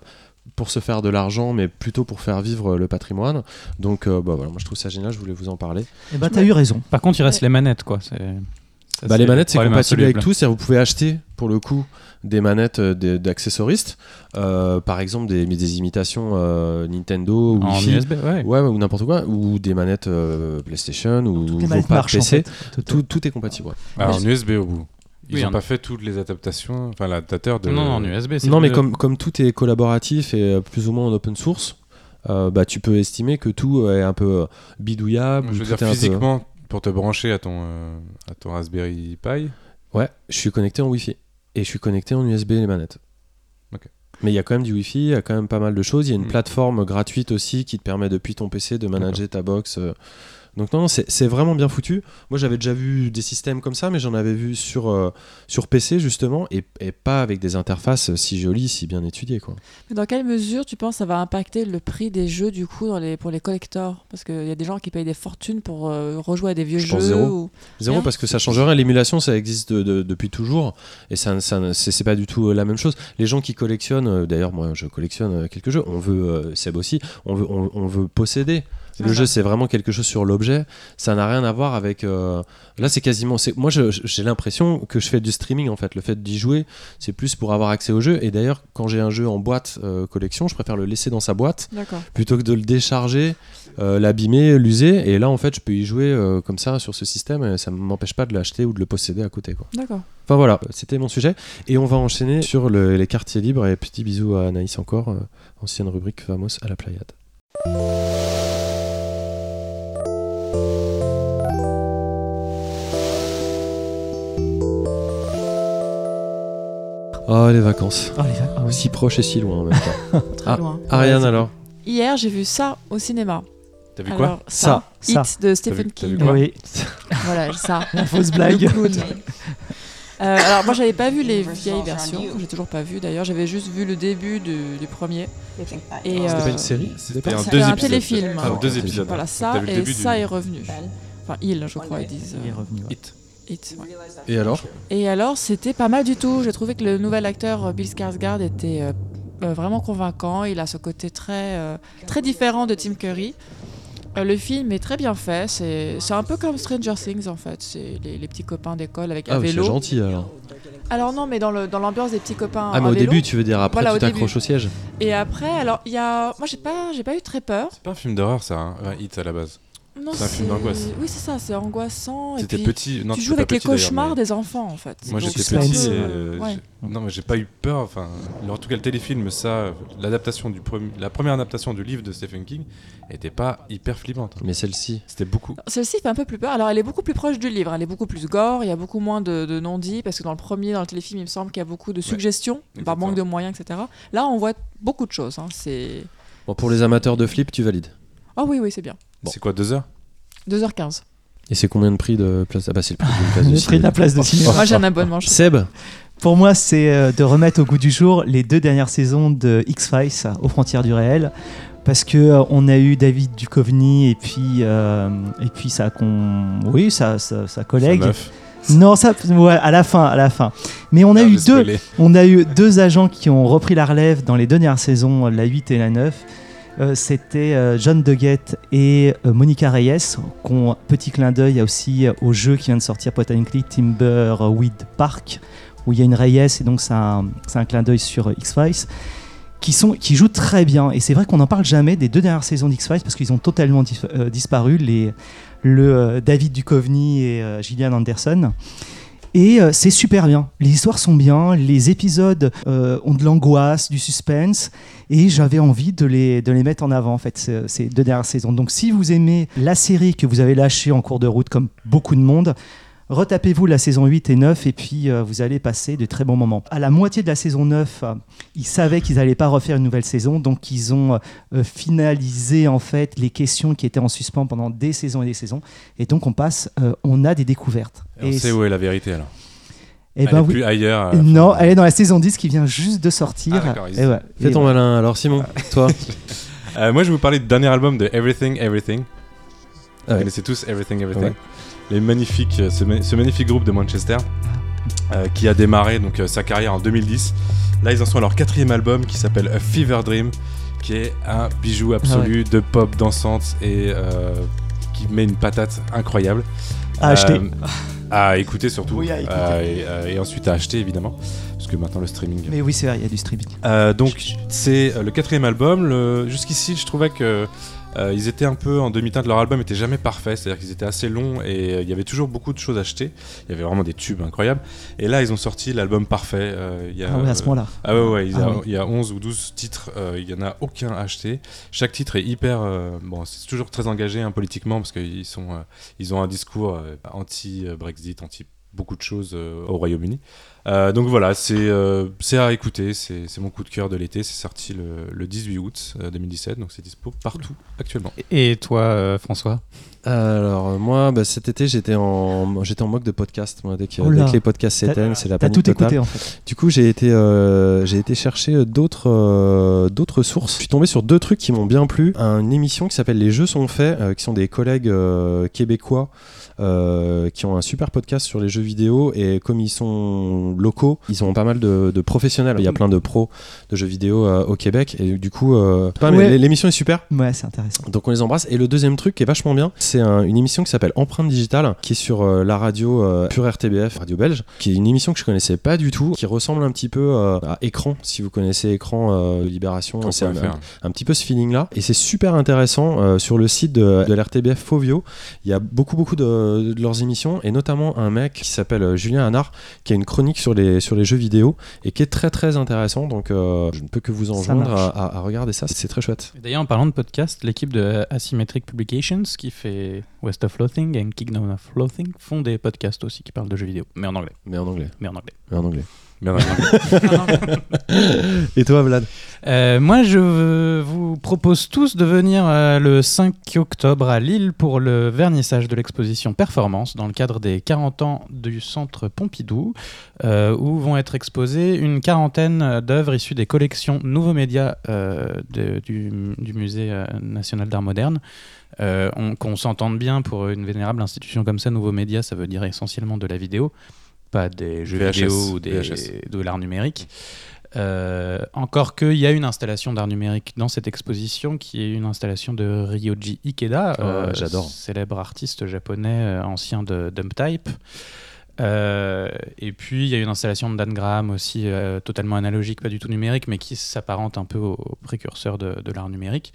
pour se faire de l'argent, mais plutôt pour faire vivre le patrimoine. Donc euh, bah, voilà, moi je trouve ça génial, je voulais vous en parler. Et bah, t'as eu raison. Par contre, il reste les manettes, quoi. C'est- ça, Bah, les le manettes, c'est compatible avec tout. C'est-à-dire, vous pouvez acheter, pour le coup, des manettes euh, d'accessoristes. Euh, par exemple, des, des imitations euh, Nintendo ou En. USB, ouais. Ou n'importe quoi. Ou des manettes euh, PlayStation ou marchent en PC. fait. Tout- Tout, tout est compatible. ouais. Alors, en USB au bout. Ils Oui, n'ont en- pas fait toutes les adaptations, enfin l'adaptateur de. Non, non, en USB. c'est Non, mais le- comme, comme tout est collaboratif et euh, plus ou moins en open source, euh, bah, tu peux estimer que tout est un peu euh, bidouillable. Je veux dire, peu- physiquement, pour te brancher à ton, euh, à ton Raspberry Pi, Ouais, je suis connecté en Wi-Fi. Et je suis connecté en USB les manettes. Ok. Mais il y a quand même du Wi-Fi, il y a quand même pas mal de choses. Il y a une Mm. plateforme gratuite aussi qui te permet depuis ton PC de manager ta box. euh. Donc non, non, c'est vraiment bien foutu. Moi j'avais déjà vu des systèmes comme ça, mais j'en avais vu sur, euh, sur PC justement, et, et pas avec des interfaces si jolies, si bien étudiées. Quoi. Mais dans quelle mesure tu penses que ça va impacter le prix des jeux du coup dans les, pour les collectors? Parce qu'il y a des gens qui payent des fortunes pour euh, rejouer à des vieux Je jeux. pense zéro. ou- Zéro parce que ça change rien. L'émulation, ça existe de- de- depuis toujours et ça, ça c'est pas du tout euh, la même chose. Les gens qui collectionnent, euh, d'ailleurs, moi, je collectionne euh, quelques jeux. On veut, euh, Seb aussi, on veut, on, on veut posséder. Le ça. jeu, c'est vraiment quelque chose sur l'objet. Ça n'a rien à voir avec. euh, Là, c'est quasiment. Moi, j'ai l'impression que je fais du streaming en fait. Le fait d'y jouer, c'est plus pour avoir accès au jeu. Et d'ailleurs, quand j'ai un jeu en boîte euh, collection, je préfère le laisser dans sa boîte plutôt que de le décharger, euh, l'abîmer, l'user. Et là, en fait, je peux y jouer comme ça sur ce système et ça ne m'empêche pas de l'acheter ou de le posséder à côté. D'accord. Enfin voilà, c'était mon sujet. Et on va enchaîner sur le- les quartiers libres. Et petit bisou à Anaïs encore, ancienne rubrique Famos à la Playade. Oh, les vacances. Ah, les vagues, ah. Si proches et si loin en même temps. Très Ah, loin. Ariane alors Hier, j'ai vu ça au cinéma. t'as vu quoi? Ça, Ça, Hit de Stephen vu King. Oui, Voilà, ça. la fausse blague. Euh, alors moi j'avais pas vu les vieilles versions, j'ai toujours pas vu d'ailleurs, j'avais juste vu le début du, du premier. Et C'était euh, pas une série C'était un C'était un téléfilm. Ah, deux épisodes. Voilà ça et ça du- est revenu. Enfin il je crois ils disent. Il est revenu. ouais. Ouais. Et alors Et alors c'était pas mal du tout, j'ai trouvé que le nouvel acteur euh, Bill Skarsgård était euh, euh, vraiment convaincant, il a ce côté très, euh, très différent de Tim Curry. Euh, le film est très bien fait. C'est c'est un peu comme Stranger Things en fait. C'est les, les petits copains d'école avec un Ah, c'est vélo. gentil alors. Alors non, mais dans le dans l'ambiance des petits copains. Ah, mais au vélo. début, tu veux dire après, Voilà, tu t'accroches au siège. Et après, alors il y a, moi j'ai pas j'ai pas eu très peur. C'est pas un film d'horreur, ça, hein Hit à la base. Non, C'est un film d'angoisse. Oui, c'est ça, c'est angoissant. et C'était puis, petit. Non, tu joues avec les cauchemars mais- des enfants en fait. Moi j'étais petit. et, euh, Non, mais j'ai pas eu peur. Enfin, en tout cas, le téléfilm, ça, l'adaptation du premier, la première adaptation du livre de Stephen King, était pas hyper flippante. Mais celle-ci. C'était beaucoup. Celle-ci fait un peu plus peur. Alors, elle est beaucoup plus proche du livre. Elle est beaucoup plus gore. Il y a beaucoup moins de, de non-dits. Parce que dans le premier, dans le téléfilm, il me semble qu'il y a beaucoup de suggestions, par manque de moyens, etc. Là, on voit beaucoup de choses. hein. C'est. Bon, pour les amateurs de flip, tu valides? Oh oui, oui, c'est bien. Bon. C'est quoi, deux heures? 2h15. Et c'est combien de prix de place? Ah, bah, c'est le prix place de Le prix cinéma. de la place de cinéma. Moi, j'ai un abonnement. je- Seb, Pour moi, c'est euh, de remettre au goût du jour les deux dernières saisons de X-Files aux frontières du réel. Parce que euh, on a eu David Duchovny et puis euh, et puis sa con... oui sa, sa, sa collègue. Non, ça ouais, à la fin, à la fin. Mais on a Ah, eu deux on a eu deux agents qui ont repris la relève dans les deux dernières saisons, la 8 et la 9. Euh, C'était euh, John Doggett et euh, Monica Reyes, un petit clin d'œil aussi au jeu qui vient de sortir Potentially Timberweed Park, où il y a une Reyes et donc c'est un, clin d'œil sur X-Files. Qui, jouent très bien. Et c'est vrai qu'on n'en parle jamais des deux dernières saisons d'X-Files parce qu'ils ont totalement dis- disparu, les, le David Duchovny et Gillian Anderson. Et euh, c'est super bien. Les histoires sont bien, les épisodes euh, ont de l'angoisse, du suspense, et j'avais envie de les, de les mettre en avant, en fait, ce- ces deux dernières saisons. Donc si vous aimez la série que vous avez lâchée en cours de route, comme beaucoup de monde, retapez-vous la saison 8 et 9, et puis euh, vous allez passer de très bons moments. À la moitié de la saison 9, euh, ils savaient qu'ils n'allaient pas refaire une nouvelle saison, donc ils ont euh, finalisé, en fait, les questions qui étaient en suspens pendant des saisons et des saisons, et donc on passe, euh, on a des découvertes. Et on sait où est la vérité alors. Et Elle ben est oui. plus ailleurs. Non, elle est dans la saison 10 qui vient juste de sortir. Ah, Et ouais. fais Et ton ouais. malin. Alors, Simon, toi Euh, moi, je vais vous parler du dernier album de Everything Everything. Ah Vous connaissez tous Everything Everything. Les magnifiques, euh, ce, ma- ce magnifique groupe de Manchester euh, qui a démarré donc euh, sa carrière en 2010. Là, ils en sont à leur quatrième album qui s'appelle A Fever Dream, qui est un bijou absolu de pop dansante et euh, qui met une patate incroyable. À acheter. À écouter surtout. Oui, à écouter. Et, et ensuite à acheter évidemment, parce que maintenant le streaming. Mais oui, c'est vrai, il y a du streaming. Donc c'est le quatrième album. Le... Jusqu'ici, je trouvais que euh, ils étaient un peu en demi-teinte. Leur album était jamais parfait, c'est-à-dire qu'ils étaient assez longs et euh, il y avait toujours beaucoup de choses à acheter. Il y avait vraiment des tubes incroyables. Et là, ils ont sorti l'album parfait. Euh, il y a, Ah ouais, à ce euh, moment-là. ah ouais, ouais, il a, Ah oui. il y a 11 ou 12 titres, euh, il y en a aucun acheté. Chaque titre est hyper. euh, bon, c'est toujours très engagé hein, politiquement parce qu'ils sont, euh, ils ont un discours euh, anti-Brexit, anti beaucoup de choses euh, au Royaume-Uni. Euh, donc voilà, c'est euh, c'est à écouter, c'est c'est mon coup de cœur de l'été. C'est sorti le, le 18 août euh, 2017, donc c'est dispo partout actuellement. Et toi, euh, François? Alors, moi, bah, cet été, j'étais en, j'étais en moque de podcast. Moi, dès, que, Oh là. dès que les podcasts s'éteignent, c'est la T'as panique tout écouté en fait. Du coup, j'ai été, euh, j'ai été chercher d'autres, euh, d'autres sources. Je suis tombé sur deux trucs qui m'ont bien plu. Une émission qui s'appelle Les Jeux sont faits, euh, qui sont des collègues euh, québécois. Euh, qui ont un super podcast sur les jeux vidéo et comme ils sont locaux, ils ont pas mal de, de professionnels. Il y a plein de pros de jeux vidéo euh, au Québec et du coup, euh, Ouais. l'émission est super. Ouais, c'est intéressant. Donc on les embrasse. Et le deuxième truc qui est vachement bien, c'est un- une émission qui s'appelle Empreinte Digitale, qui est sur euh, la radio euh, Pure RTBF, radio belge, qui est une émission que je connaissais pas du tout, qui ressemble un petit peu euh, à Écran, si vous connaissez Écran euh, de Libération. C'est un, petit peu ce feeling-là. Et c'est super intéressant euh, sur le site de, de l'RTBF Fovio. Il y a beaucoup, beaucoup de, de leurs émissions, et notamment un mec qui s'appelle euh, Julien Hanard, qui a une chronique sur les, sur les jeux vidéo, et qui est très, très intéressant. Donc euh, je ne peux que vous enjoindre à, marche. à- à regarder ça. C'est très chouette. Et D'ailleurs, en parlant de podcast, l'équipe de Asymmetric Publications, qui fait West of Loathing et Kingdom of Loathing, font des podcasts aussi qui parlent de jeux vidéo, mais en anglais. Mais en anglais. Mais en anglais. Mais en anglais. Et toi, Vlad? Euh, moi, je vous propose tous de venir euh, le 5 octobre à Lille pour le vernissage de l'exposition Performance dans le cadre des 40 ans du Centre Pompidou, euh, où vont être exposées une quarantaine d'œuvres issues des collections Nouveaux Médias euh, de- du, du Musée euh, national d'art moderne. Euh, on- Qu'on s'entende bien pour une vénérable institution comme ça, Nouveaux Médias, ça veut dire essentiellement de la vidéo, pas des jeux VHS, vidéo ou des- de l'art numérique. Euh, encore qu'il y a une installation d'art numérique dans cette exposition qui est une installation de Ryoji Ikeda, Oh, j'adore. célèbre artiste japonais euh, ancien de Dump Type. Euh, et puis il y a une installation de Dan Graham aussi euh, totalement analogique, pas du tout numérique, mais qui s'apparente un peu au, au précurseur de, de l'art numérique.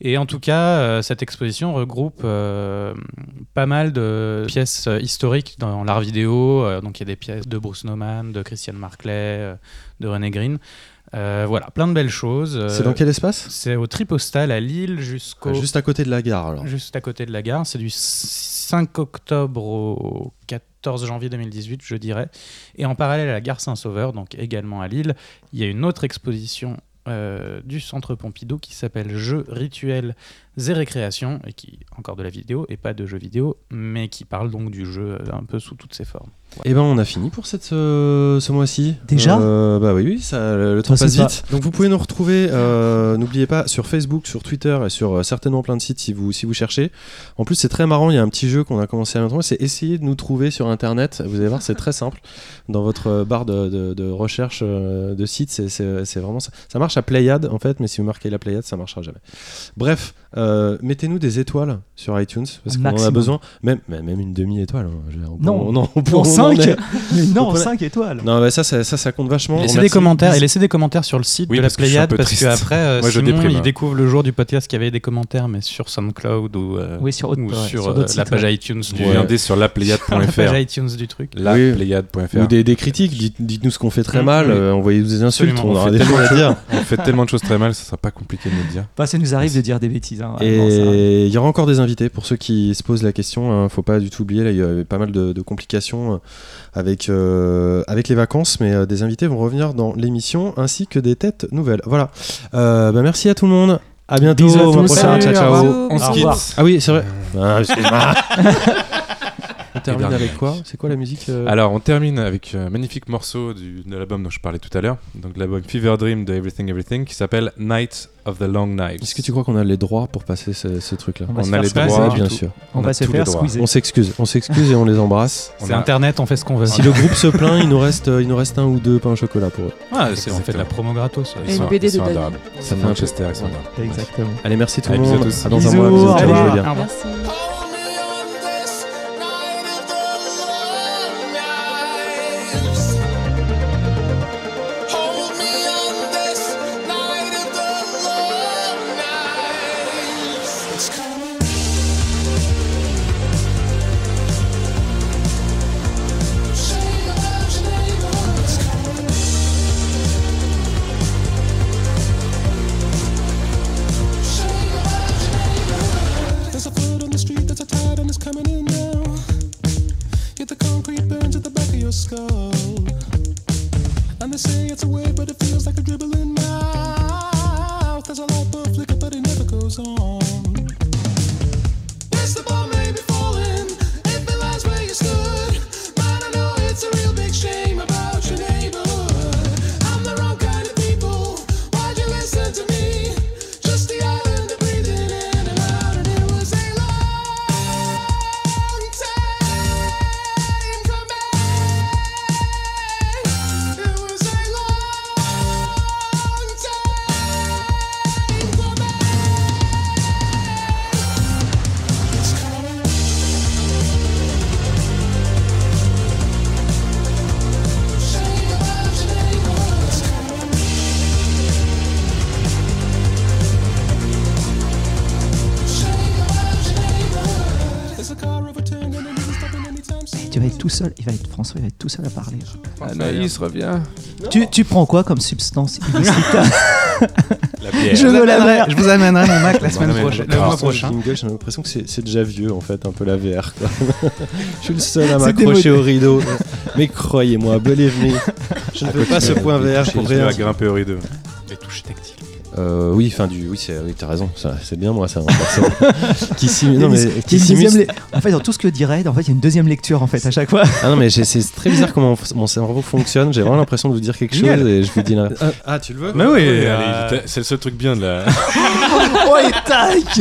Et en tout cas, euh, cette exposition regroupe pas mal de pièces historiques dans l'art vidéo. Donc il y a des pièces de Bruce Nauman, de Christian Marclay, de René Green. Euh, voilà, plein de belles choses. Euh, C'est dans quel espace? C'est au Tripostal à Lille jusqu'au Ah, Juste à côté de la gare alors. juste à côté de la gare. C'est du 5 octobre au 14 janvier 2018, je dirais. Et en parallèle à la gare Saint-Sauveur, donc également à Lille, il y a une autre exposition euh, du Centre Pompidou qui s'appelle Jeux, rituels récréation, et qui encore de la vidéo et pas de jeux vidéo, mais qui parle donc du jeu euh, un peu sous toutes ses formes. Et ben on a fini pour cette, ce, ce mois-ci. Déjà? Euh, Bah oui, oui, ça, le, le temps Ça, passe vite. Donc vous pouvez nous retrouver, euh, n'oubliez pas, sur Facebook, sur Twitter et sur euh, certainement plein de sites si vous, si vous cherchez. En plus c'est très marrant, il y a un petit jeu qu'on a commencé à longtemps, c'est essayer de nous trouver sur Internet. Vous allez voir, c'est très simple. Dans votre euh, barre de, de- de recherche euh, de sites, c'est- vraiment ça. Ça marche à Playad en fait, mais si vous marquez la Playad, ça marchera jamais. Bref, euh, mettez-nous des étoiles sur iTunes parce qu'on en a besoin. Même, une demi-étoile. hein. Je Non. non, on peut- Pour on en 5 est- Mais non, On peut- 5 étoiles non, bah ça, ça, ça, ça compte vachement. Laissez On des commentaires et laissez des commentaires sur le site Oui, de la je Pléiade parce qu'après euh, Moi, je Simon déprime, il hein. découvre le jour du podcast qu'il y avait des commentaires mais sur SoundCloud ou, euh, Oui, sur, autre- ou ouais, sur, sur euh, d'autres la page ouais. iTunes Tu du, viendez sur la lapléiade.fr. page iTunes du truc. Lapléiade.fr. Ou des, critiques, dites, dites-nous ce qu'on fait très Mm, mal, euh, envoyez-nous des insultes, on aura des choses à dire. On fait tellement de choses très mal, ça sera pas compliqué de nous le dire. Bah, ça nous arrive de dire des bêtises. hein, Et il y aura encore des invités pour ceux qui se posent la question. Hein, faut pas du tout oublier, là, il y avait pas mal de, de complications euh, avec, euh, avec les vacances, mais euh, des invités vont revenir dans l'émission ainsi que des têtes nouvelles. Voilà. Euh, bah, merci à tout le monde. À bientôt. Bisous à tous. ciao, ciao. On se quitte. Ah oui, c'est vrai. Ah, termine dernier avec match. quoi C'est quoi la musique euh Alors, on termine avec un magnifique morceau du, de l'album dont je parlais tout à l'heure. Donc, l'album Fever Dream de Everything Everything qui s'appelle Night of the Long Knives. Est-ce que tu crois qu'on a les droits pour passer ce, ce truc-là On On a les droits, bien sûr. On, on va se faire squeezer. On s'excuse, on s'excuse et on les embrasse. On C'est a- internet, on fait ce qu'on veut. Si le groupe se plaint, il nous reste, euh, il nous reste un ou deux pains au chocolat pour eux. Ah, c'est- on fait de la promo gratos. Ils Et sont- une BD ils sont de Dany. adorables. Ça C'est fait un Manchester, ils sont adorables. Exactement. Allez, merci tout le monde. tous. À dans un mois, bisous. Merci. Anaïs revient. Tu, tu prends quoi comme substance illicite La bière. Je veux la bière. Je vous amènerai mon Mac la semaine prochaine- le mois prochain. j'ai l'impression que c'est c'est déjà vieux en fait, un peu la VR. quoi. je suis le seul à m'accrocher au rideau. Mais croyez-moi, believe me, je ne veux pas ce point VR pour rien. vas grimper au rideau. Les touches tactiles. Euh, oui, enfin du, oui, c'est, oui, t'as raison, c'est bien moi ça. qui simule, non mais qui En fait, dans tout ce que Red, en fait, il y a une deuxième lecture en fait à chaque fois. Ah non mais c'est très bizarre comment mon cerveau fonctionne. J'ai vraiment l'impression de vous dire quelque chose et je vous dis là. Ah, ah, tu le veux? Mais oui, Ouais, euh, c'est le seul truc bien de la. oh et tac